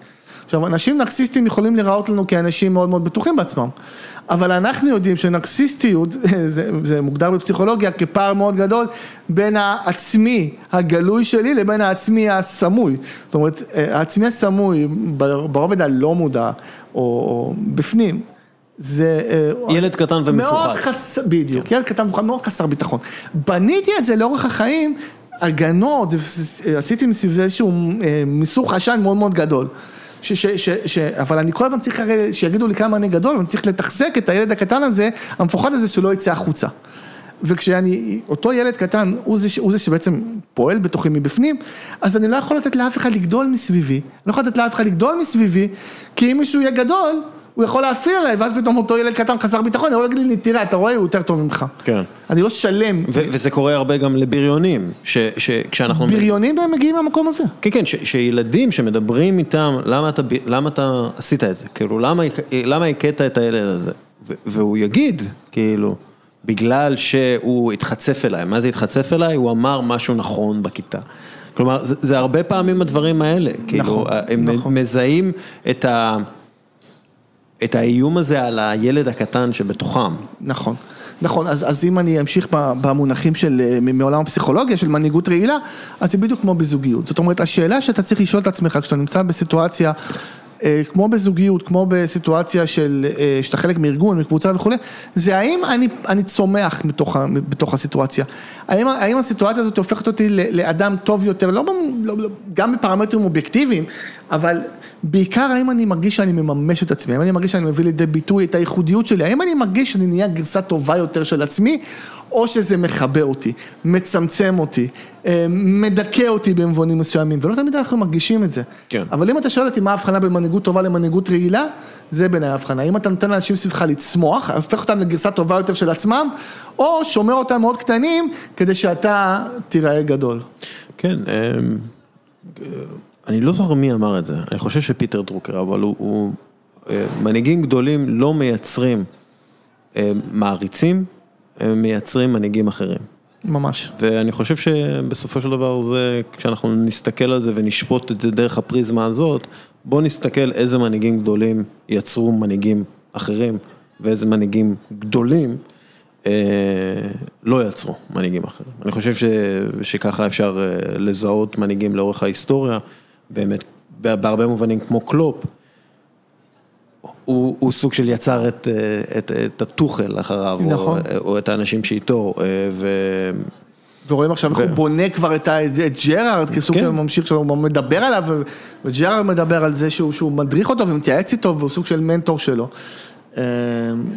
עכשיו, אנשים נרקסיסטים יכולים להיראות לנו כאנשים מאוד מאוד בטוחים בעצמם, אבל אנחנו יודעים שנרקסיסטיות, זה, זה מוגדר בפסיכולוגיה כפער מאוד גדול בין העצמי הגלוי שלי לבין העצמי הסמוי. זאת אומרת, העצמי הסמוי ברובד הלא מודע, או, או בפנים, זה... אה, ילד קטן ומפוחד. מאוד חסר, בדיוק, ילד קטן ומפוחד, מאוד חסר ביטחון. בניתי את זה לאורך החיים, הגנות, עשיתי מסביב זה איזשהו אה, מיסוך עשן מאוד מאוד גדול. ש, ש, ש, ש, אבל אני כל הזמן צריך הרי שיגידו לי כמה אני גדול, ואני צריך לתחזק את הילד הקטן הזה, המפוחד הזה שלא יצא החוצה. וכשאני, אותו ילד קטן, הוא זה, הוא זה שבעצם פועל בתוכי מבפנים, אז אני לא יכול לתת לאף אחד לגדול מסביבי, אני לא יכול לתת לאף אחד לגדול מסביבי, כי אם מישהו יהיה גדול, הוא יכול להפעיל עליי, ואז פתאום אותו ילד קטן חסר ביטחון, הוא יגיד לי, תראה, אתה רואה, הוא יותר טוב ממך. כן. אני לא שלם. וזה קורה הרבה גם לבריונים, שכשאנחנו... בריונים הם מגיעים מהמקום הזה. כן, כן, שילדים שמדברים איתם, למה אתה עשית את זה? כאילו, למה הכית את הילד הזה? והוא יגיד, כאילו, בגלל שהוא התחצף אליי, מה זה התחצף אליי? הוא אמר משהו נכון בכיתה. כלומר, זה הרבה פעמים הדברים האלה, כאילו, נכון, הם נכון. מזהים את ה... את האיום הזה על הילד הקטן שבתוכם. נכון, נכון, אז, אז אם אני אמשיך במונחים של, אה, מעולם הפסיכולוגיה, של מנהיגות רעילה, אז זה בדיוק כמו בזוגיות. זאת אומרת, השאלה שאתה צריך לשאול את עצמך כשאתה נמצא בסיטואציה כמו בזוגיות, כמו בסיטואציה של, אה, שאתה חלק מארגון, מקבוצה וכולי, זה האם אני, אני צומח בתוך, בתוך הסיטואציה. האם, האם הסיטואציה הזאת הופכת אותי לאדם טוב יותר, לא, לא, לא, גם בפרמטרים אובייקטיביים, אבל בעיקר האם אני מרגיש שאני מממש את עצמי, האם אני מרגיש שאני מביא לידי ביטוי את הייחודיות שלי, האם אני מרגיש שאני נהיה גרסה טובה יותר של עצמי, או שזה מחבר אותי, מצמצם אותי, אה, מדכא אותי במובנים מסוימים, ולא תמיד אנחנו מרגישים את זה. כן. אבל אם אתה שואל אותי מה ההבחנה בין מנהיגות טובה למנהיגות רעילה, זה בעיניי ההבחנה. אם אתה נותן לאנשים סביבך לצמוח, הופך אותם לגרסה טובה יותר של עצמם, או שומר אותם מאוד קטנים, כדי שאתה תיראה גדול. כן, אמ, אני לא זוכר מי אמר את זה, אני חושב שפיטר דרוקר, אבל הוא, הוא אה, מנהיגים גדולים לא מייצרים אה, מעריצים. הם מייצרים מנהיגים אחרים. ממש. ואני חושב שבסופו של דבר זה, כשאנחנו נסתכל על זה ונשפוט את זה דרך הפריזמה הזאת, בואו נסתכל איזה מנהיגים גדולים יצרו מנהיגים אחרים, ואיזה מנהיגים גדולים אה, לא יצרו מנהיגים אחרים. אני חושב ש, שככה אפשר אה, לזהות מנהיגים לאורך ההיסטוריה, באמת, בהרבה מובנים כמו קלופ. הוא הוא סוג של יצר את את, את טוחל אחריו, נכון. או או את האנשים שאיתו. אה, ו... ורואים עכשיו איך הוא בונה כבר את את ג'רארד כסוג כן. של ממשיך שלו, הוא מדבר עליו, וג'רארד מדבר על זה שהוא שהוא מדריך אותו ומתייעץ איתו והוא סוג של מנטור שלו. אה,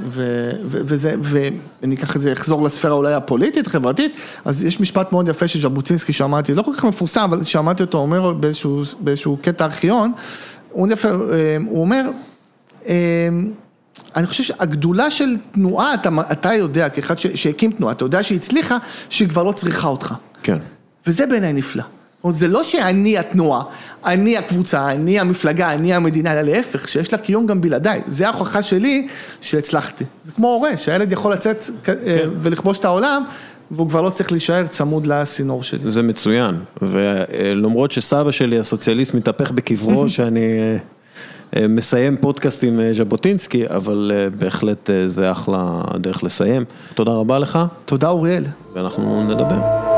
ו, ו, וזה, ואני אקח את זה, אחזור לספירה אולי הפוליטית, חברתית, אז יש משפט מאוד יפה של ז'בוטינסקי שמעתי, לא כל כך מפורסם, אבל שמעתי אותו אומר באיזשהו, באיזשהו קטע ארכיון, הוא, אה, הוא אומר, אני חושב שהגדולה של תנועה, אתה, אתה יודע, כאחד שהקים תנועה, אתה יודע שהיא הצליחה, שהיא כבר לא צריכה אותך. כן. וזה בעיניי נפלא. זה לא שאני התנועה, אני הקבוצה, אני המפלגה, אני המדינה, אלא להפך, שיש לה קיום גם בלעדיי. זה ההוכחה שלי שהצלחתי. זה כמו הורה, שהילד יכול לצאת כן. ולכבוש את העולם, והוא כבר לא צריך להישאר צמוד לסינור שלי. זה מצוין, ולמרות שסבא שלי הסוציאליסט מתהפך בקברו, שאני... אה, מסיים פודקאסט עם אה, ז'בוטינסקי, אבל אה, בהחלט זה אחלה דרך לסיים. תודה רבה לך. תודה אוריאל. ואנחנו נדבר.